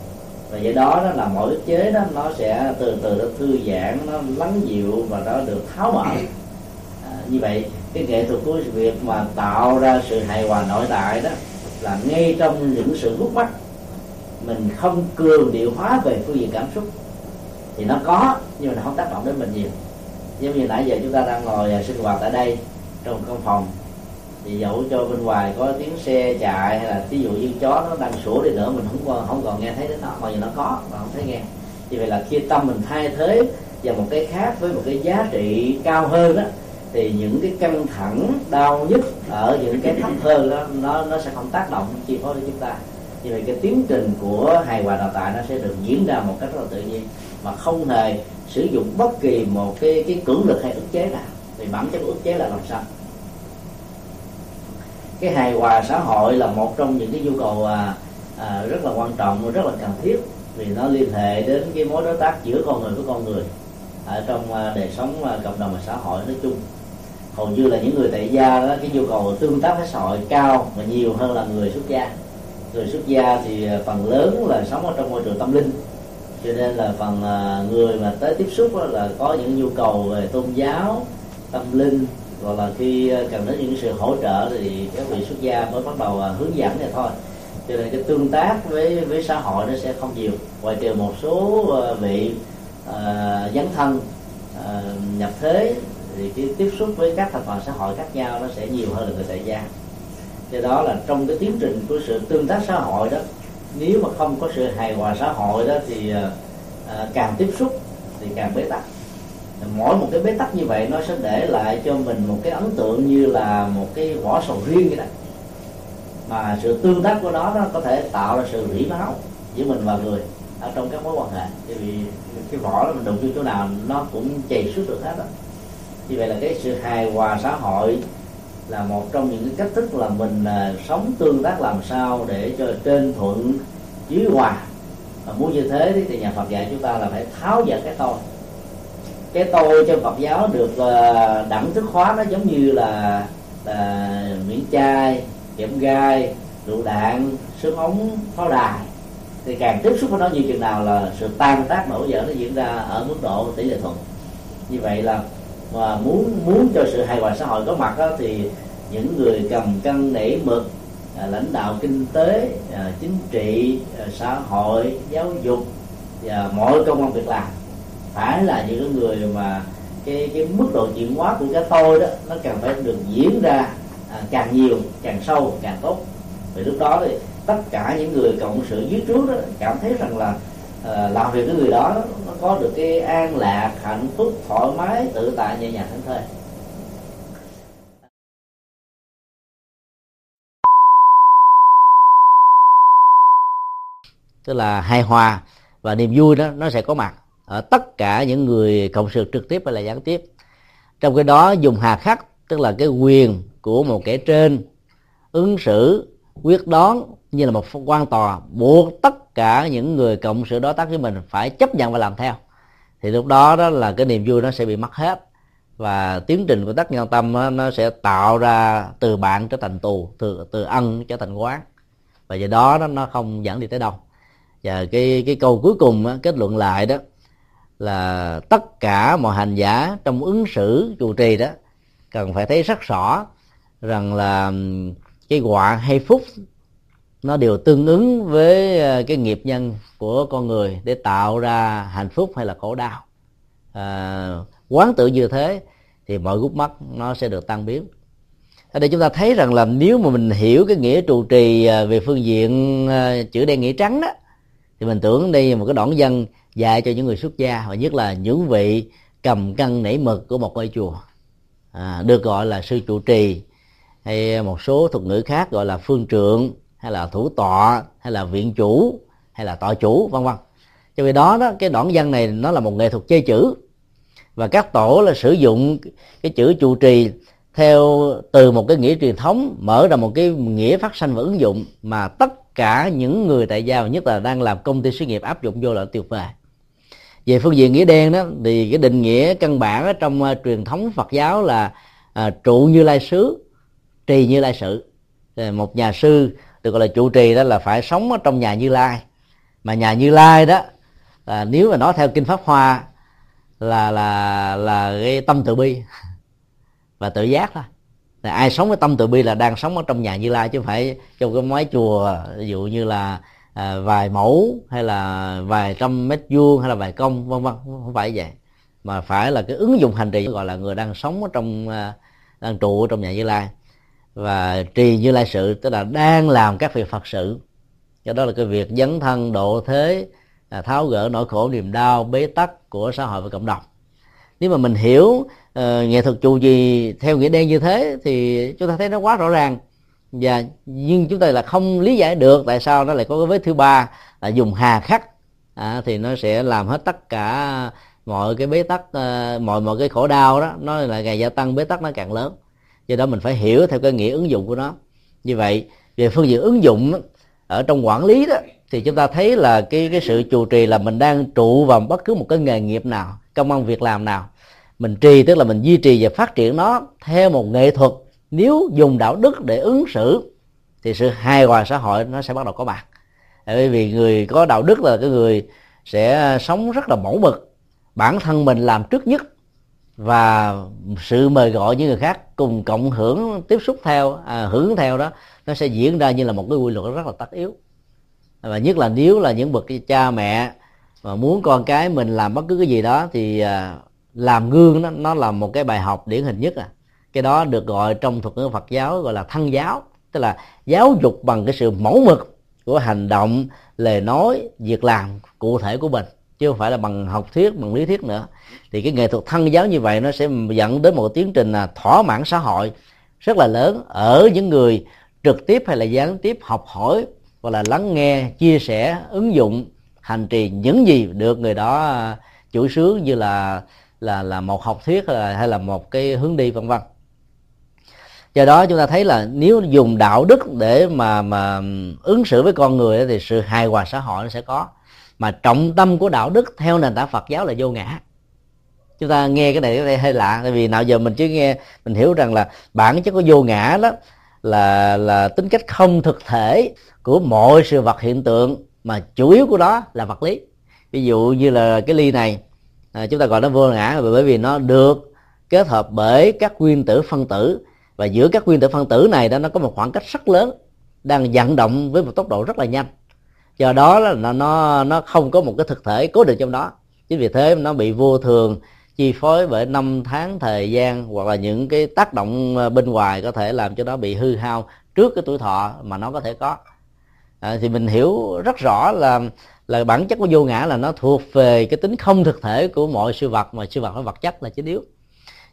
và do đó đó là mọi ức chế đó nó sẽ từ từ nó thư giãn nó lắng dịu và nó được tháo mở. À, như vậy cái nghệ thuật của việc mà tạo ra sự hài hòa nội tại đó là ngay trong những sự hút mắt mình không cường điệu hóa về phương diện cảm xúc. Thì nó có nhưng mà nó không tác động đến mình nhiều giống như nãy giờ chúng ta đang ngồi à, sinh hoạt tại đây, trong căn phòng. Thì dẫu cho bên ngoài có tiếng xe chạy hay là ví dụ như chó nó đang sủa đi nữa, mình không còn không còn nghe thấy đến nó mà giờ nó có, mà không thấy nghe. Như vậy là khi tâm mình thay thế vào một cái khác với một cái giá trị cao hơn đó thì những cái căng thẳng, đau nhức ở những cái thấp hơn đó, nó nó sẽ không tác động chi phối đến chúng ta. Như vậy cái tiến trình của hài hòa đào tạo nó sẽ được diễn ra một cách rất là tự nhiên, mà không hề sử dụng bất kỳ một cái cái cưỡng lực hay ức chế nào. Thì bản chất ức chế là làm sao? Cái hài hòa xã hội là một trong những cái nhu cầu à, à, rất là quan trọng rất là cần thiết vì nó liên hệ đến cái mối đối tác giữa con người với con người ở trong à, đời sống à, cộng đồng và xã hội nói chung. Hầu như là những người tại gia đó cái nhu cầu tương tác với xã hội cao và nhiều hơn là người xuất gia. Người xuất gia thì à, phần lớn là sống ở trong môi trường tâm linh cho nên là phần à, người mà tới tiếp xúc là có những nhu cầu về tôn giáo tâm linh hoặc là khi à, cần đến những sự hỗ trợ thì các vị xuất gia mới bắt đầu à, hướng dẫn này thôi. Cho nên cái tương tác với với xã hội nó sẽ không nhiều. Ngoài trừ một số vị uh, dấn thân uh, nhập thế thì cái tiếp xúc với các thành phần xã hội khác nhau nó sẽ nhiều hơn là người tại gia do đó là trong cái tiến trình của sự tương tác xã hội đó nếu mà không có sự hài hòa xã hội đó thì à, càng tiếp xúc thì càng bế tắc. Mỗi một cái bế tắc như vậy nó sẽ để lại cho mình một cái ấn tượng như là một cái vỏ sầu riêng vậy đó. Mà sự tương tác của nó nó có thể tạo ra sự rỉ máu giữa mình và người ở trong các mối quan hệ. Bởi vì cái vỏ đó mình đụng vô chỗ nào nó cũng chảy suốt được hết đó như vậy là cái sự hài hòa xã hội là một trong những cái cách thức là mình là sống tương tác làm sao để cho trên thuận dưới hòa. Và muốn như thế thì nhà Phật dạy chúng ta là phải tháo dỡ cái tôi. Cái tôi trong Phật giáo được à, đẳng thức hóa nó giống như là là miễn chai kẽm gai, rượu đạn, súng ống, pháo đài. Thì càng tiếp xúc với nó nhiều chừng nào là sự tan tác nổi dở nó diễn ra ở mức độ tỷ lệ thuận. Như vậy là và muốn muốn cho sự hài hòa xã hội có mặt đó, thì những người cầm cân nảy mực à, lãnh đạo kinh tế à, chính trị à, xã hội giáo dục và mọi công an việc làm phải là những người mà cái cái mức độ chuyển hóa của cái tôi đó nó càng phải được diễn ra à, càng nhiều càng sâu càng tốt. Vì lúc đó thì tất cả những người cộng sự dưới trước đó cảm thấy rằng là à, làm việc với người đó nó có được cái an lạc hạnh phúc thoải mái tự tại nhẹ nhàng thảnh thơi tức là hài hòa và niềm vui đó nó sẽ có mặt ở tất cả những người cộng sự trực tiếp hay là gián tiếp. Trong cái đó dùng hà khắc tức là cái quyền của một kẻ trên ứng xử quyết đoán như là một quan tòa buộc tất cả những người cộng sự đối tác với mình phải chấp nhận và làm theo. Thì lúc đó đó là cái niềm vui nó sẽ bị mất hết. Và tiến trình của tác nhân tâm đó, nó sẽ tạo ra từ bạn trở thành tù từ từ ân trở thành quán. Và do đó, đó nó không dẫn đi tới đâu. Và cái cái câu cuối cùng đó, kết luận lại đó là tất cả mọi hành giả trong ứng xử trụ trì đó cần phải thấy rất rõ rằng là cái họa hay phúc nó đều tương ứng với ờ, cái nghiệp nhân của con người để tạo ra hạnh phúc hay là khổ đau. À, quán tự như thế thì mọi gút mắt nó sẽ được tan biến. Ở đây chúng ta thấy rằng là nếu mà mình hiểu cái nghĩa trụ trì ờ, về phương diện chữ đen nghĩa trắng đó thì mình tưởng đây là một cái đoạn dân dạy cho những người xuất gia và nhất là những vị cầm cân nảy mực của một ngôi chùa. À, được gọi là sư trụ trì hay một số thuật ngữ khác gọi là phương trượng hay là thủ tọa hay là viện chủ hay là tọa chủ vân vân. Cho vì đó đó cái đoạn văn này nó là một nghệ thuật chơi chữ. Và các tổ là sử dụng cái chữ trụ trì theo từ một cái nghĩa truyền thống mở ra một cái nghĩa phát sanh và ứng dụng mà tất cả những người tại gia nhất là đang làm công ty sự nghiệp áp dụng vô là tuyệt vời về phương diện nghĩa đen đó thì cái định nghĩa căn bản trong uh, truyền thống Phật giáo là uh, trụ như lai sứ trì như lai sự. Một nhà sư được gọi là trụ trì đó là phải sống ở trong nhà như lai. Mà nhà như lai đó là nếu mà nói theo kinh pháp hoa là là là cái tâm từ bi và tự giác thôi. Là ai sống với tâm từ bi là đang sống ở trong nhà như lai chứ không phải trong cái mái chùa ví dụ như là à, vài mẫu hay là vài trăm mét vuông hay là vài công vân vân không phải vậy. Mà phải là cái ứng dụng hành trì gọi là người đang sống ở trong à, đang trụ ở trong nhà như lai và trì như lai sự tức là đang làm các việc phật sự. Cho đó là cái việc dấn thân độ thế là tháo gỡ nỗi khổ niềm đau bế tắc của xã hội và cộng đồng. Nếu mà mình hiểu uh, nghệ thuật trụ gì theo nghĩa đen như thế thì chúng ta thấy nó quá rõ ràng. Và nhưng chúng ta là không lý giải được tại sao nó lại có cái vết thứ ba là dùng hà khắc. À, thì nó sẽ làm hết tất cả mọi cái bế tắc uh, mọi mọi cái khổ đau đó nó là ngày gia tăng bế tắc nó càng lớn do đó mình phải hiểu theo cái nghĩa ứng dụng của nó. Như vậy, về phương diện ứng dụng ở trong quản lý đó, thì chúng ta thấy là cái cái sự chủ trì là mình đang trụ vào bất cứ một cái nghề nghiệp nào, công ăn việc làm nào. Mình trì, tức là mình duy trì và phát triển nó theo một nghệ thuật. Nếu dùng đạo đức để ứng xử, thì sự hài hòa xã hội nó sẽ bắt đầu có mặt. Bởi vì người có đạo đức là cái người sẽ sống rất là mẫu mực. Bản thân mình làm trước nhất và sự mời gọi những người khác cùng cộng hưởng tiếp xúc theo à, hưởng theo đó nó sẽ diễn ra như là một cái quy luật rất là tất yếu. Và nhất là nếu là những bậc cha mẹ mà muốn con cái mình làm bất cứ cái gì đó thì à, làm gương đó nó là một cái bài học điển hình nhất à. Cái đó được gọi trong thuật ngữ Phật giáo gọi là thân giáo tức là giáo dục bằng cái sự mẫu mực của hành động lời nói việc làm cụ thể của mình chứ không phải là bằng học thuyết bằng lý thuyết nữa. Thì cái nghệ thuật thân giáo như vậy nó sẽ dẫn đến một tiến trình là thỏa mãn xã hội rất là lớn ở những người trực tiếp hay là gián tiếp học hỏi hoặc là lắng nghe chia sẻ ứng dụng hành trì những gì được người đó à, chủ sướng như là là là một học thuyết hay là, hay là một cái hướng đi vân vân. Do đó chúng ta thấy là nếu dùng đạo đức để mà mà ứng xử với con người thì sự hài hòa xã hội nó sẽ có mà trọng tâm của đạo đức theo nền tảng Phật giáo là vô ngã. Chúng ta nghe cái này hơi lạ tại vì nào giờ mình chưa nghe mình hiểu rằng là bản chất của vô ngã đó là là tính cách không thực thể của mọi sự vật hiện tượng mà chủ yếu của đó là vật lý. Ví dụ như là cái ly này à, chúng ta gọi nó vô ngã bởi vì nó được kết hợp bởi các nguyên tử phân tử. Và giữa các nguyên tử phân tử này đó nó có một khoảng cách rất lớn đang vận động với một tốc độ rất là nhanh do đó là nó nó nó không có một cái thực thể cố định trong đó. Chính vì thế nó bị vô thường chi phối bởi năm tháng thời gian hoặc là những cái tác động ờ, bên ngoài có thể làm cho nó bị hư hao trước cái tuổi thọ mà nó có thể có. À, thì mình hiểu rất rõ là là bản chất của vô ngã là nó thuộc về cái tính không thực thể của mọi sự vật mà sự vật và vật chất là chính yếu.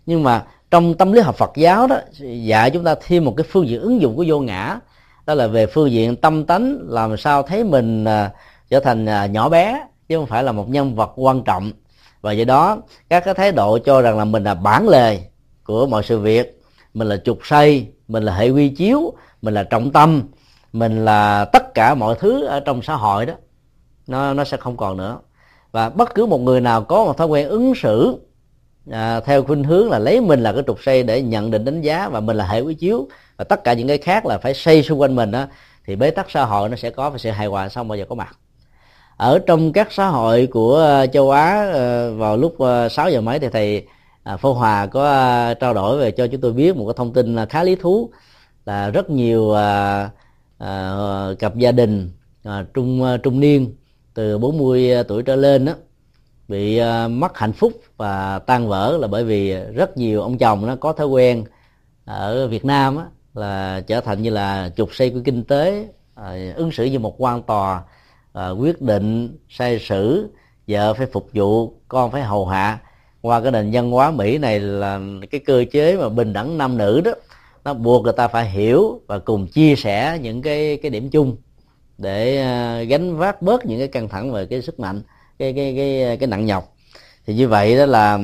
Nhưng mà trong tâm lý học Phật giáo đó dạy chúng ta thêm một cái phương diện ứng dụng của vô ngã đó là về phương diện tâm tánh làm sao thấy mình à, trở thành à, nhỏ bé chứ không phải là một nhân vật quan trọng. Và do đó các cái thái độ cho rằng là mình là bản lề của mọi sự việc. Mình là trục xây mình là hệ quy chiếu mình là trọng tâm mình là tất cả mọi thứ ở trong xã hội đó. Nó nó sẽ không còn nữa. Và bất cứ một người nào có một thói quen ứng xử à, theo khuynh hướng là lấy mình là cái trục xây để nhận định đánh giá và mình là hệ quy chiếu và tất cả những cái khác là phải xây xung quanh mình đó thì bế tắc xã hội nó sẽ có và sự hài hòa xong bao giờ có mặt. Ở trong các xã hội của ờ, châu Á ờ, vào lúc ờ, 6 giờ mấy thì thầy à, Phô Hòa có trao đổi về cho chúng tôi biết một cái thông tin khá lý thú là rất nhiều cặp gia đình trung trung niên từ 40 tuổi trở lên đó bị mất hạnh phúc và tan vỡ là bởi vì rất nhiều ông chồng nó có thói quen ở Việt Nam á, là trở thành như là trục xây của kinh tế à, ứng xử như một quan tòa à, quyết định sai sử vợ phải phục vụ con phải hầu hạ. Qua cái nền văn hóa mỹ này là cái cơ chế mà bình đẳng nam nữ đó nó buộc người ta phải hiểu và cùng chia sẻ những cái cái điểm chung để à, gánh vác bớt những cái căng thẳng về cái sức mạnh cái cái cái cái nặng nhọc. Thì như vậy đó là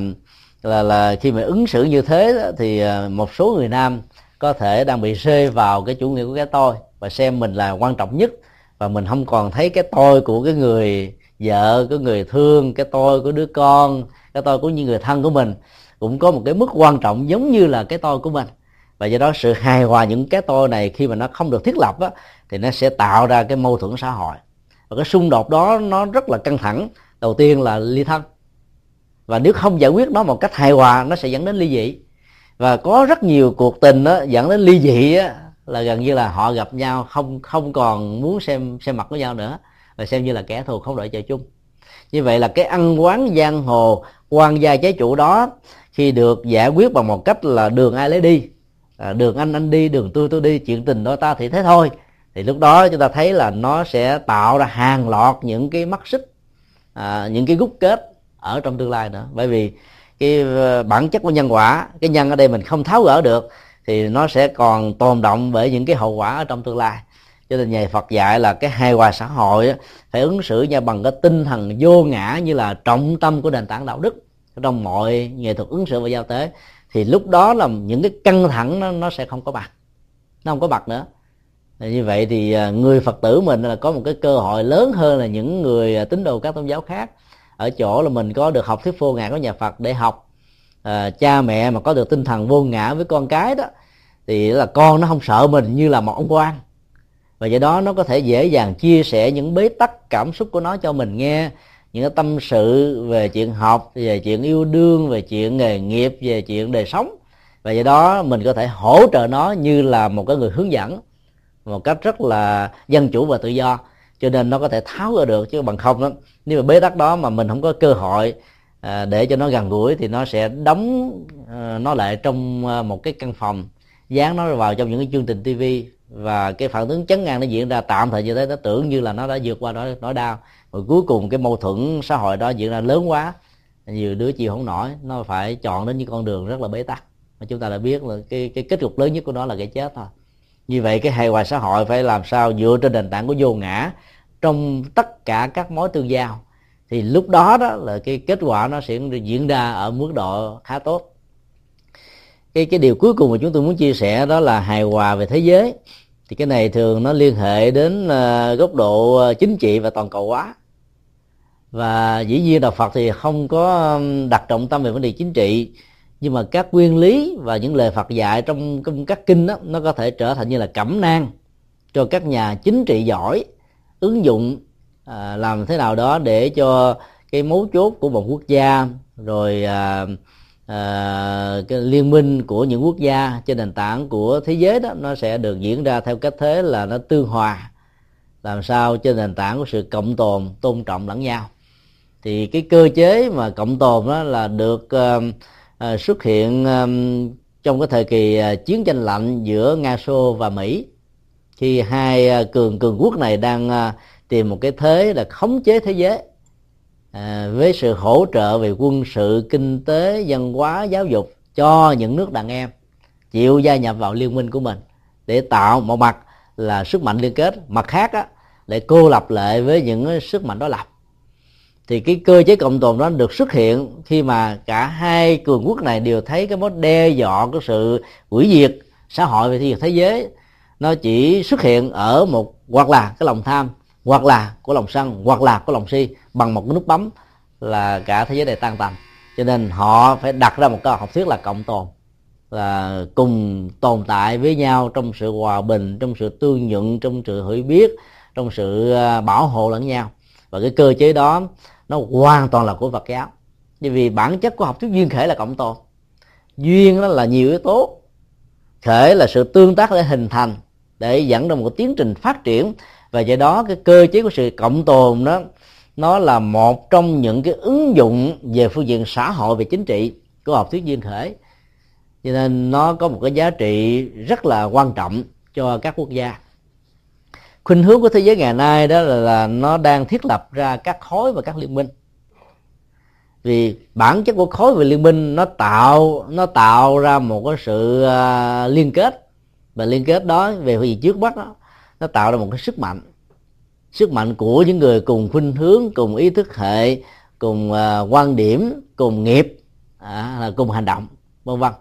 là là khi mà ứng xử như thế đó, thì à, một số người nam có thể đang bị rơi vào cái chủ nghĩa của cái tôi và xem mình là quan trọng nhất. Và mình không còn thấy cái tôi của cái người vợ của người thương cái tôi của đứa con cái tôi của những người thân của mình cũng có một cái mức quan trọng giống như là cái tôi của mình. Và do đó sự hài hòa những cái tôi này khi mà nó không được thiết lập á, thì nó sẽ tạo ra cái mâu thuẫn xã hội. Và cái xung đột đó nó rất là căng thẳng. Đầu tiên là ly thân. Và nếu không giải quyết nó một cách hài hòa nó sẽ dẫn đến ly dị và có rất nhiều cuộc tình đó, dẫn đến ly dị đó, là gần như là họ gặp nhau không không còn muốn xem xem mặt của nhau nữa và xem như là kẻ thù không đợi chờ chung. Như vậy là cái ăn quán giang hồ quan gia trái chủ đó khi được giải quyết bằng một cách là đường ai lấy đi à, đường anh anh đi đường tôi tôi đi chuyện tình đôi ta thì thế thôi. Thì lúc đó chúng ta thấy là nó sẽ tạo ra hàng loạt những cái mắt xích à, những cái gút kết ở trong tương lai nữa. Bởi vì cái ờ, bản chất của nhân quả cái nhân ở đây mình không tháo gỡ được thì nó sẽ còn tồn động bởi những cái hậu quả ở trong tương lai. Cho nên nhà Phật dạy là cái hài hòa xã hội phải ứng xử nhau bằng cái tinh thần vô ngã như là trọng tâm của nền tảng đạo đức trong mọi nghệ thuật ứng xử và giao tế. Thì lúc đó là những cái căng thẳng nó, nó sẽ không có mặt nó không có mặt nữa. Như vậy thì ờ, người phật tử mình là có một cái cơ hội lớn hơn là những người ờ, tín đồ các tôn giáo khác ở chỗ là mình có được học thuyết vô ngã của nhà phật để học. À, cha mẹ mà có được tinh thần vô ngã với con cái đó thì là con nó không sợ mình như là một ông quan. Và do đó nó có thể dễ dàng chia sẻ những bế tắc cảm xúc của nó cho mình nghe những cái tâm sự về chuyện học về chuyện yêu đương về chuyện nghề nghiệp về chuyện đời sống. Và do đó mình có thể hỗ trợ nó như là một cái người hướng dẫn một cách rất là dân chủ và tự do cho nên nó có thể tháo ra được chứ bằng không đó nếu mà bế tắc đó mà mình không có cơ hội à, để cho nó gần gũi thì nó sẽ đóng à, nó lại trong à, một cái căn phòng dán nó vào trong những cái chương trình tivi và cái phản ứng chấn ngang nó diễn ra tạm thời như thế nó tưởng như là nó đã vượt qua nỗi nỗi đau. Rồi cuối cùng cái mâu thuẫn xã hội đó diễn ra lớn quá nhiều đứa chịu không nổi nó phải chọn đến những con đường rất là bế tắc. Mà chúng ta đã biết là cái cái kết cục lớn nhất của nó là cái chết thôi như vậy cái hài hòa xã hội phải làm sao dựa trên nền tảng của vô ngã trong tất cả các mối tương giao. Thì lúc đó đó là cái kết quả nó sẽ diễn ra ở mức độ khá tốt. Cái cái điều cuối cùng mà chúng tôi muốn chia sẻ đó là hài hòa về thế giới. Thì cái này thường nó liên hệ đến ờ, góc độ ờ, chính trị và toàn cầu hóa. Và dĩ nhiên đạo Phật thì không có đặt trọng tâm về vấn đề chính trị nhưng mà các nguyên lý và những lời Phật dạy trong, trong các kinh đó, nó có thể trở thành như là cẩm nang cho các nhà chính trị giỏi ứng dụng à, làm thế nào đó để cho cái mấu chốt của một quốc gia rồi à, à, cái liên minh của những quốc gia trên nền tảng của thế giới đó nó sẽ được diễn ra theo cách thế là nó tương hòa làm sao trên nền tảng của sự cộng tồn tôn trọng lẫn nhau. Thì cái cơ chế mà cộng tồn đó là được uh, À, xuất hiện um, trong cái thời kỳ à, chiến tranh lạnh giữa nga xô và mỹ khi hai à, cường cường quốc này đang tìm một cái thế là khống chế thế giới à, với sự hỗ trợ về quân sự kinh tế văn hóa giáo dục cho những nước đàn em chịu gia nhập vào liên minh của mình để tạo một mặt là sức mạnh liên kết mặt khác á, để cô lập lại với những sức mạnh đối lập thì cái cơ chế cộng tồn đó được xuất hiện khi mà cả hai cường quốc này đều thấy cái mối đe dọa của sự hủy diệt xã hội và thế giới. Nó chỉ xuất hiện ở một hoặc là cái lòng tham, hoặc là của lòng sân, hoặc là của lòng si bằng một cái nút bấm là cả thế giới này tan tành cho nên họ phải đặt ra một cái học thuyết là cộng tồn, là cùng tồn tại với nhau trong sự hòa bình, trong sự tương nhận trong sự hiểu biết, trong sự à, bảo hộ lẫn nhau. Và cái cơ chế đó nó hoàn toàn là của Phật giáo. Bởi vì bản chất của học thuyết duyên khể là cộng tồn. Duyên đó là nhiều yếu tố. Khể là sự tương tác để hình thành, để dẫn đến một tiến trình phát triển. Và do đó, cái cơ chế của sự cộng tồn đó, nó là một trong những cái ứng dụng về phương diện xã hội và chính trị của học thuyết duyên khể cho nên nó có một cái giá trị rất là quan trọng cho các quốc gia khuynh hướng của thế giới ngày nay đó là, là nó đang thiết lập ra các khối và các liên minh. Vì bản chất của khối và liên minh nó tạo nó tạo ra một cái sự uh, liên kết. Và liên kết đó về gì trước mắt đó, nó tạo ra một cái sức mạnh. Sức mạnh của những người cùng khuynh hướng cùng ý thức hệ cùng uh, quan điểm cùng nghiệp à, là cùng hành động vân vân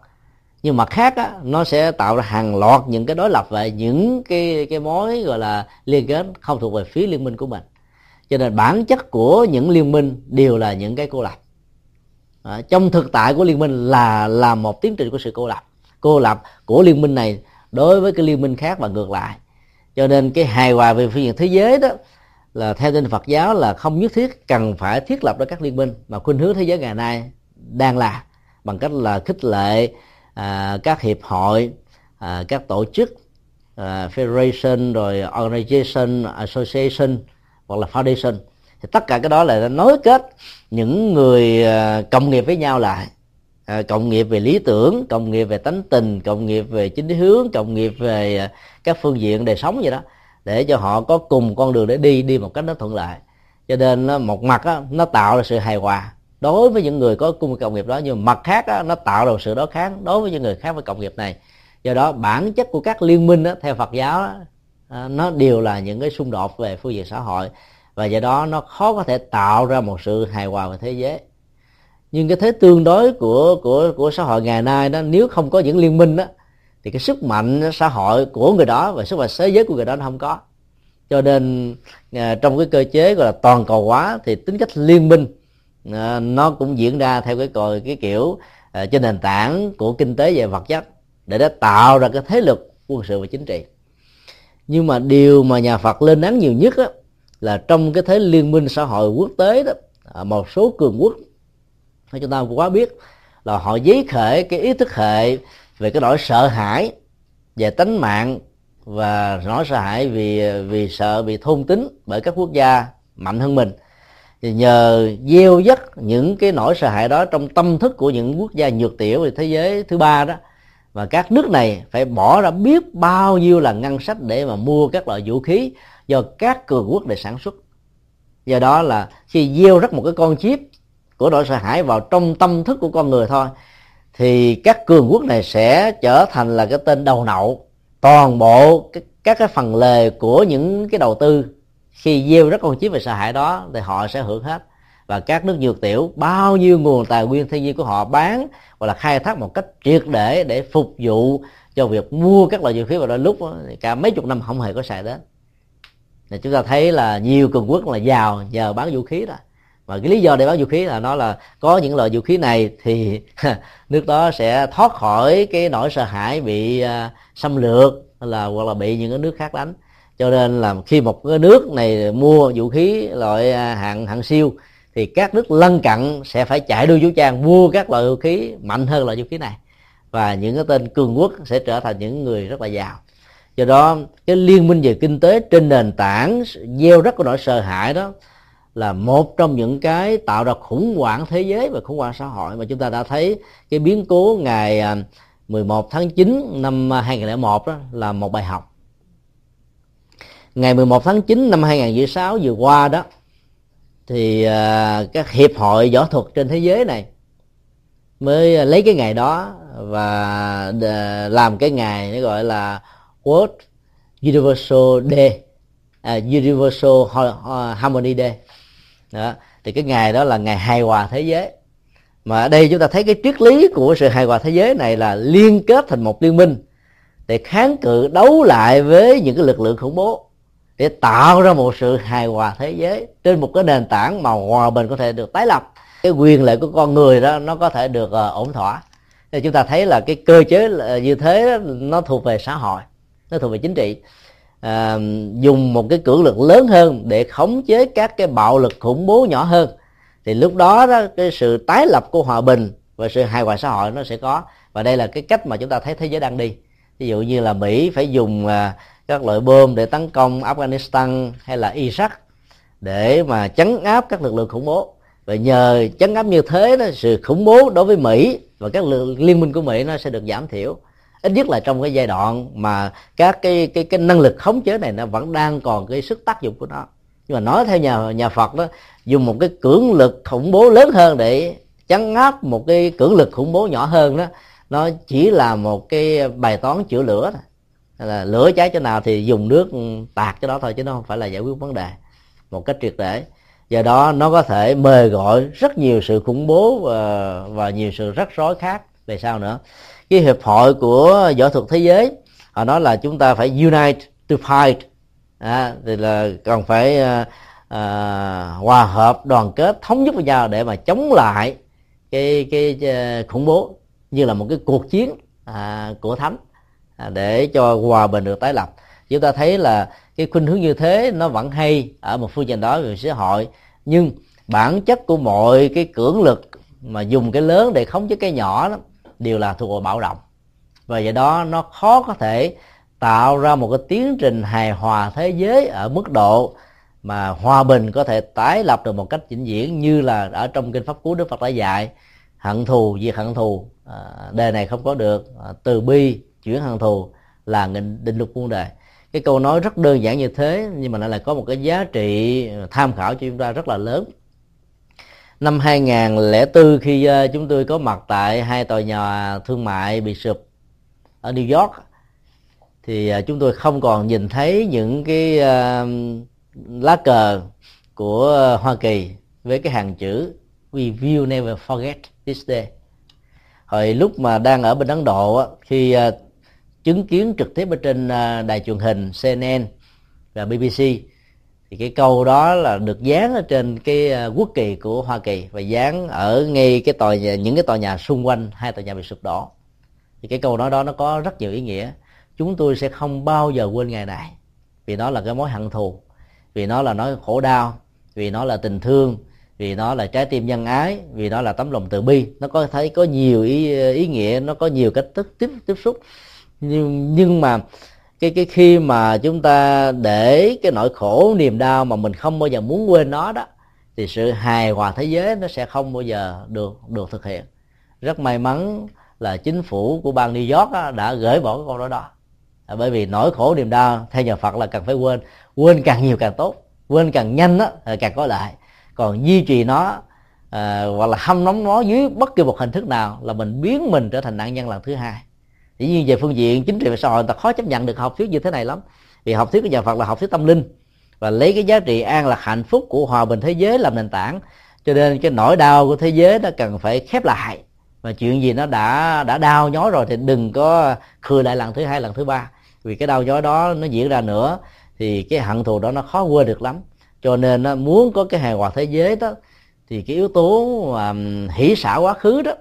nhưng mặt khác á, nó sẽ tạo ra hàng loạt những cái đối lập về những cái cái mối gọi là liên kết không thuộc về phía liên minh của mình. Cho nên bản chất của những liên minh đều là những cái cô lập. À, trong thực tại của liên minh là là một tiến trình của sự cô lập. Cô lập của liên minh này đối với cái liên minh khác và ngược lại. Cho nên cái hài hòa về phương diện thế giới đó là theo tin Phật giáo là không nhất thiết cần phải thiết lập ra các liên minh mà khuynh hướng thế giới ngày nay đang là bằng cách là khích lệ à, các hiệp hội à, các tổ chức à, federation rồi organization association hoặc là foundation. Thì tất cả cái đó là nối kết những người à, cộng nghiệp với nhau lại. À, cộng nghiệp về lý tưởng cộng nghiệp về tánh tình cộng nghiệp về chính hướng cộng nghiệp về à, các phương diện đời sống vậy đó để cho họ có cùng con đường để đi đi một cách nó thuận lợi. Cho nên à, một mặt đó, nó tạo ra sự hài hòa đối với những người có cung cộng nghiệp đó nhưng mặt khác đó, nó tạo ra sự đối kháng đối với những người khác với cộng nghiệp này. Do đó bản chất của các liên minh đó, theo Phật giáo đó, nó đều là những cái xung đột về phương diện xã hội. Và do đó nó khó có thể tạo ra một sự hài hòa về thế giới. Nhưng cái thế tương đối của của của xã hội ngày nay đó nếu không có những liên minh đó thì cái sức mạnh xã hội của người đó và sức mạnh thế giới của người đó nó không có. Cho nên à, trong cái cơ chế gọi là toàn cầu hóa thì tính cách liên minh Ờ, nó cũng diễn ra theo cái còi cái kiểu ờ, trên nền tảng của kinh tế và vật chất để nó tạo ra cái thế lực quân sự và chính trị. Nhưng mà điều mà nhà Phật lên án nhiều nhất á, là trong cái thế liên minh xã hội quốc tế đó à, một số cường quốc chúng ta quá biết là họ giấy khởi cái ý thức hệ về cái nỗi sợ hãi về tính mạng và nỗi sợ hãi vì vì sợ bị thôn tính bởi các quốc gia mạnh hơn mình thì nhờ gieo dắt những cái nỗi sợ hãi đó trong tâm thức của những quốc gia nhược tiểu về thế giới thứ ba đó. Và các nước này phải bỏ ra biết bao nhiêu là ngân sách để mà mua các loại vũ khí do các cường quốc để sản xuất. Do đó là khi gieo rắc một cái con chip của nỗi sợ hãi vào trong tâm thức của con người thôi thì các cường quốc này sẽ trở thành là cái tên đầu nậu toàn bộ các, các cái phần lề của những cái đầu tư khi gieo rất con chiếc về sợ hãi đó, thì họ sẽ hưởng hết. Và các nước dược tiểu, bao nhiêu nguồn tài nguyên thiên nhiên của họ bán, hoặc là khai thác một cách triệt để để phục vụ cho việc mua các loại vũ khí. Vào đôi lúc cả mấy chục năm không hề có xài đến. Thì chúng ta thấy là nhiều cường quốc là giàu, nhờ bán vũ khí đó. Và cái lý do để bán vũ khí là nó là có những loại vũ khí này thì nước đó sẽ thoát khỏi cái nỗi sợ hãi bị à, xâm lược là hoặc là bị những cái nước khác đánh cho nên là khi một cái nước này mua vũ khí loại à, hạng hạng siêu, thì các nước lân cận sẽ phải chạy đua vũ trang mua các loại vũ khí mạnh hơn loại vũ khí này. Và những cái tên cường quốc sẽ trở thành những người rất là giàu. Do đó, cái liên minh về kinh tế trên nền tảng gieo rất của nỗi sợ hãi đó là một trong những cái tạo ra khủng hoảng thế giới và khủng hoảng xã hội. Mà chúng ta đã thấy cái biến cố ngày à, 11 tháng 9 năm à, 2001 đó là một bài học ngày 11 tháng 9 năm 2006 vừa qua đó thì à, các hiệp hội võ thuật trên thế giới này mới lấy cái ngày đó và à, làm cái ngày nó gọi là World Universal Day uh, Universal Harmony Day. Đó thì cái ngày đó là ngày hài hòa thế giới. Mà ở đây chúng ta thấy cái triết lý của sự hài hòa thế giới này là liên kết thành một liên minh để kháng cự đấu lại với những cái lực lượng khủng bố để tạo ra một sự hài hòa thế giới trên một cái nền tảng mà hòa bình có thể được tái lập. Cái quyền lợi của con người đó nó có thể được uh, ổn thỏa. Thì chúng ta thấy là cái cơ chế như thế nó thuộc về xã hội nó thuộc về chính trị. À, dùng một cái cưỡng lực lớn hơn để khống chế các cái bạo lực khủng bố nhỏ hơn. Thì lúc đó đó cái sự tái lập của hòa bình và sự hài hòa xã hội nó sẽ có. Và đây là cái cách mà chúng ta thấy thế giới đang đi. Ví dụ như là mỹ phải dùng ờ, các loại bom để tấn công afghanistan hay là iraq để mà chấn áp các lực lượng khủng bố. Và nhờ chấn áp như thế đó sự khủng bố đối với mỹ và các liên minh của mỹ nó sẽ được giảm thiểu. Ít nhất là trong cái giai đoạn mà các cái cái cái năng lực khống chế này nó vẫn đang còn cái sức tác dụng của nó. Nhưng mà nói theo nhà nhà Phật đó, dùng một cái cưỡng lực khủng bố lớn hơn để chấn áp một cái cưỡng lực khủng bố nhỏ hơn đó, nó chỉ là một cái bài toán chữa lửa thôi là lửa cháy chỗ nào thì dùng nước ừ, tạt cho đó thôi chứ nó không phải là giải quyết vấn đề một cách triệt để. Do đó nó có thể mời gọi rất nhiều sự khủng bố và, và nhiều sự rắc rối khác. Về sau nữa cái hiệp hội của võ thuật thế giới họ nói là chúng ta phải unite to fight. À, thì là còn phải à, à, hòa hợp đoàn kết thống nhất với nhau để mà chống lại cái cái, cái khủng bố như là một cái cuộc chiến à, của thánh. À, để cho hòa bình được tái lập. Chúng ta thấy là cái khuynh hướng như thế nó vẫn hay ở một phương diện đó về xã hội. Nhưng bản chất của mọi cái cưỡng lực mà dùng cái lớn để khống chế cái nhỏ đó đều là thuộc về bạo động. Và do đó nó khó có thể tạo ra một cái tiến trình hài hòa thế giới ở mức độ mà hòa bình có thể tái lập được một cách vĩnh viễn như là ở trong kinh pháp cú đức phật đã dạy. Hận thù diệt hận thù. À, đề này không có được. À, từ bi chuyển hận thù là định, định luật muôn đời cái câu nói rất đơn giản như thế nhưng mà lại là có một cái giá trị tham khảo cho chúng ta rất là lớn năm 2004 khi ờ, chúng tôi có mặt tại hai tòa nhà thương mại bị sụp ở New York thì ờ, chúng tôi không còn nhìn thấy những cái ờ, lá cờ của Hoa Kỳ với cái hàng chữ We will never forget this day. Hồi lúc mà đang ở bên Ấn Độ khi chứng kiến trực tiếp ở trên à, đài truyền hình CNN và BBC thì cái câu đó là được dán ở trên cái à, quốc kỳ của Hoa Kỳ và dán ở ngay cái tòa nhà, những cái tòa nhà xung quanh hai tòa nhà bị sụp đổ. Thì cái câu nói đó nó có rất nhiều ý nghĩa. Chúng tôi sẽ không bao giờ quên ngày này vì nó là cái mối hận thù vì nó là nói khổ đau vì nó là tình thương vì nó là trái tim nhân ái vì nó là tấm lòng từ bi. Nó có thấy có nhiều ý ý nghĩa nó có nhiều cách thức tiếp tiếp xúc nhưng nhưng mà cái cái khi mà chúng ta để cái nỗi khổ niềm đau mà mình không bao giờ muốn quên nó đó thì sự hài hòa thế giới nó sẽ không bao giờ được được thực hiện. Rất may mắn là chính phủ của bang New York đã gửi bỏ cái con đó đó. À, bởi vì nỗi khổ niềm đau theo nhà Phật là cần phải quên. Quên càng nhiều càng tốt. Quên càng nhanh đó càng có lại còn duy trì nó à, hoặc là hâm nóng nó dưới bất kỳ một hình thức nào là mình biến mình trở thành nạn nhân lần thứ hai dĩ nhiên về phương diện chính trị và xã hội ta khó chấp nhận được học thuyết như thế này lắm. Vì học thuyết của nhà phật là học thuyết tâm linh. Và lấy cái giá trị an lạc hạnh phúc của hòa bình thế giới làm nền tảng. Cho nên cái nỗi đau của thế giới nó cần phải khép lại. Và chuyện gì nó đã đã đau nhói rồi thì đừng có khơi lại lần thứ hai, lần thứ ba. Vì cái đau nhói đó nó diễn ra nữa, thì cái hận thù đó nó khó quên được lắm. Cho nên nó muốn có cái hài hòa thế giới đó, thì cái yếu tố mà hỷ xả quá khứ đó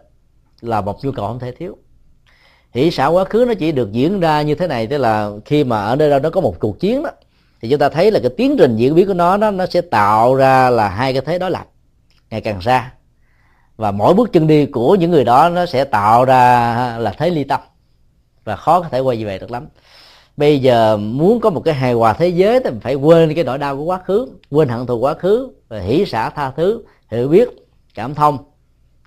là một nhu cầu không thể thiếu hỷ xả quá khứ nó chỉ được diễn ra như thế này, tức là khi mà ở nơi đâu nó có một cuộc chiến đó, thì chúng ta thấy là cái tiến trình diễn biến của nó nó nó sẽ tạo ra là hai cái thế đối lập ngày càng xa. Và mỗi bước chân đi của những người đó nó sẽ tạo ra là thế ly tâm và khó có thể quay về được lắm. Bây giờ muốn có một cái hài hòa thế giới thì phải quên cái nỗi đau của quá khứ, quên hận thù quá khứ và hỷ xả tha thứ, hiểu biết, cảm thông.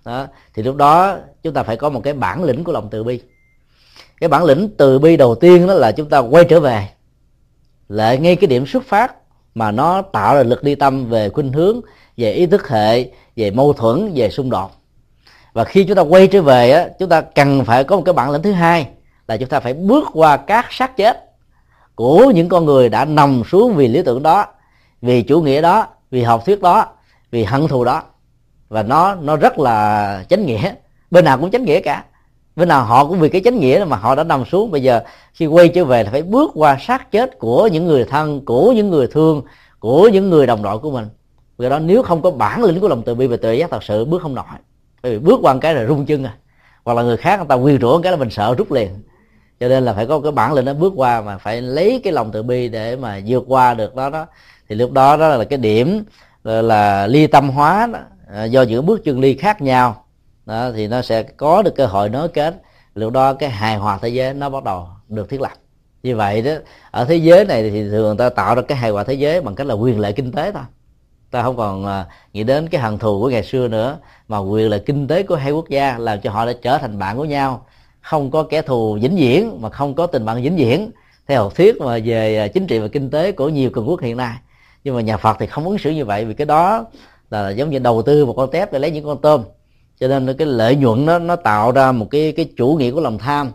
Đó, thì lúc đó chúng ta phải có một cái bản lĩnh của lòng từ bi cái bản lĩnh từ bi đầu tiên đó là chúng ta quay trở về. Lại ngay cái điểm xuất phát mà nó tạo ra lực đi tâm về khuynh hướng, về ý thức hệ, về mâu thuẫn, về xung đột. Và khi chúng ta quay trở về á, chúng ta cần phải có một cái bản lĩnh thứ hai là chúng ta phải bước qua các xác chết của những con người đã nằm xuống vì lý tưởng đó, vì chủ nghĩa đó, vì học thuyết đó, vì hận thù đó. Và nó nó rất là chánh nghĩa, bên nào cũng chánh nghĩa cả bên nào họ cũng vì cái chánh nghĩa mà họ đã nằm xuống. Bây giờ khi quay trở về là phải bước qua xác chết của những người thân của những người thương của những người đồng đội của mình. Do đó nếu không có bản lĩnh của lòng từ bi và tự giác thật sự bước không nổi. Bởi vì bước qua một cái là rung chân à. Hoặc là người khác người ta quyên rủa cái là mình sợ rút liền. Cho nên là phải có cái bản lĩnh nó bước qua mà phải lấy cái lòng từ bi để mà vượt qua được đó đó. Thì lúc đó đó là cái điểm là, là ly tâm hóa đó, à, do những bước chân ly khác nhau đó, thì nó sẽ có được cơ hội nối kết. Lúc đó cái hài hòa thế giới nó bắt đầu được thiết lập. Như vậy đó ở thế giới này thì thường người ta tạo ra cái hài hòa thế giới bằng cách là quyền lợi kinh tế thôi. Ta không còn à, nghĩ đến cái hận thù của ngày xưa nữa mà quyền lợi kinh tế của hai quốc gia làm cho họ đã trở thành bạn của nhau. Không có kẻ thù vĩnh viễn mà không có tình bạn vĩnh viễn. Theo học thuyết mà về à, chính trị và kinh tế của nhiều cường quốc hiện nay. Nhưng mà nhà Phật thì không ứng xử như vậy vì cái đó là giống như đầu tư một con tép để lấy những con tôm cho nên cái lợi nhuận nó nó tạo ra một cái cái chủ nghĩa của lòng tham.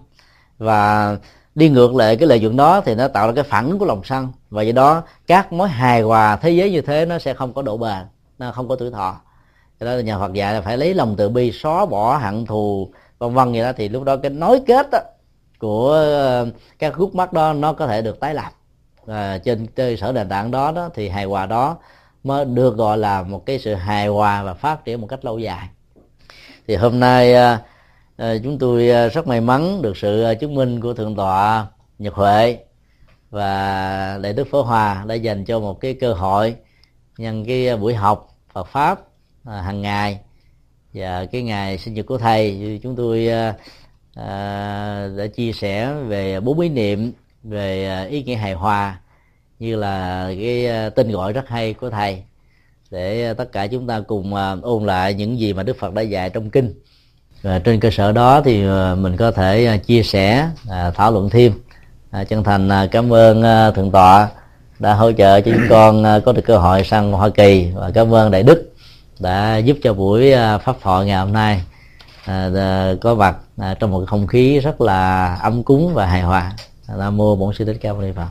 Và đi ngược lại cái lợi nhuận đó thì nó tạo ra cái phản ứng của lòng sân. Và do đó các mối hài hòa thế giới như thế nó sẽ không có độ bền nó không có tuổi thọ. Cho đó là nhà Phật dạy là phải lấy lòng từ bi xóa bỏ hận thù vân vân vậy đó. Thì lúc đó cái nối kết đó, của ờ, các khúc mắt đó nó có thể được tái lập. Và trên cơ sở nền tảng đó đó thì hài hòa đó mới được gọi là một cái sự hài hòa và phát triển một cách lâu dài thì hôm nay à, à, chúng tôi à, rất may mắn được sự chứng minh của thượng tọa nhật huệ và đại đức phổ hòa đã dành cho một cái cơ hội nhân cái buổi học Phật pháp hàng ngày. Và cái ngày sinh nhật của thầy chúng tôi đã chia sẻ về bốn bí niệm về ý nghĩa hài hòa, như là cái tên gọi rất hay của thầy để ờ, tất cả chúng ta cùng ờ, ôn lại những gì mà Đức Phật đã dạy trong kinh. Và trên cơ sở đó thì ờ, mình có thể chia sẻ à, thảo luận thêm. À, chân thành à, cảm ơn thượng tọa đã hỗ trợ cho chúng con có được cơ hội sang Hoa Kỳ. Và cảm ơn đại đức đã giúp cho buổi pháp thoại ngày hôm nay có mặt trong một không khí rất là ấm cúng và hài hòa. Nam mô bổn sư thích ca mâu ni phật.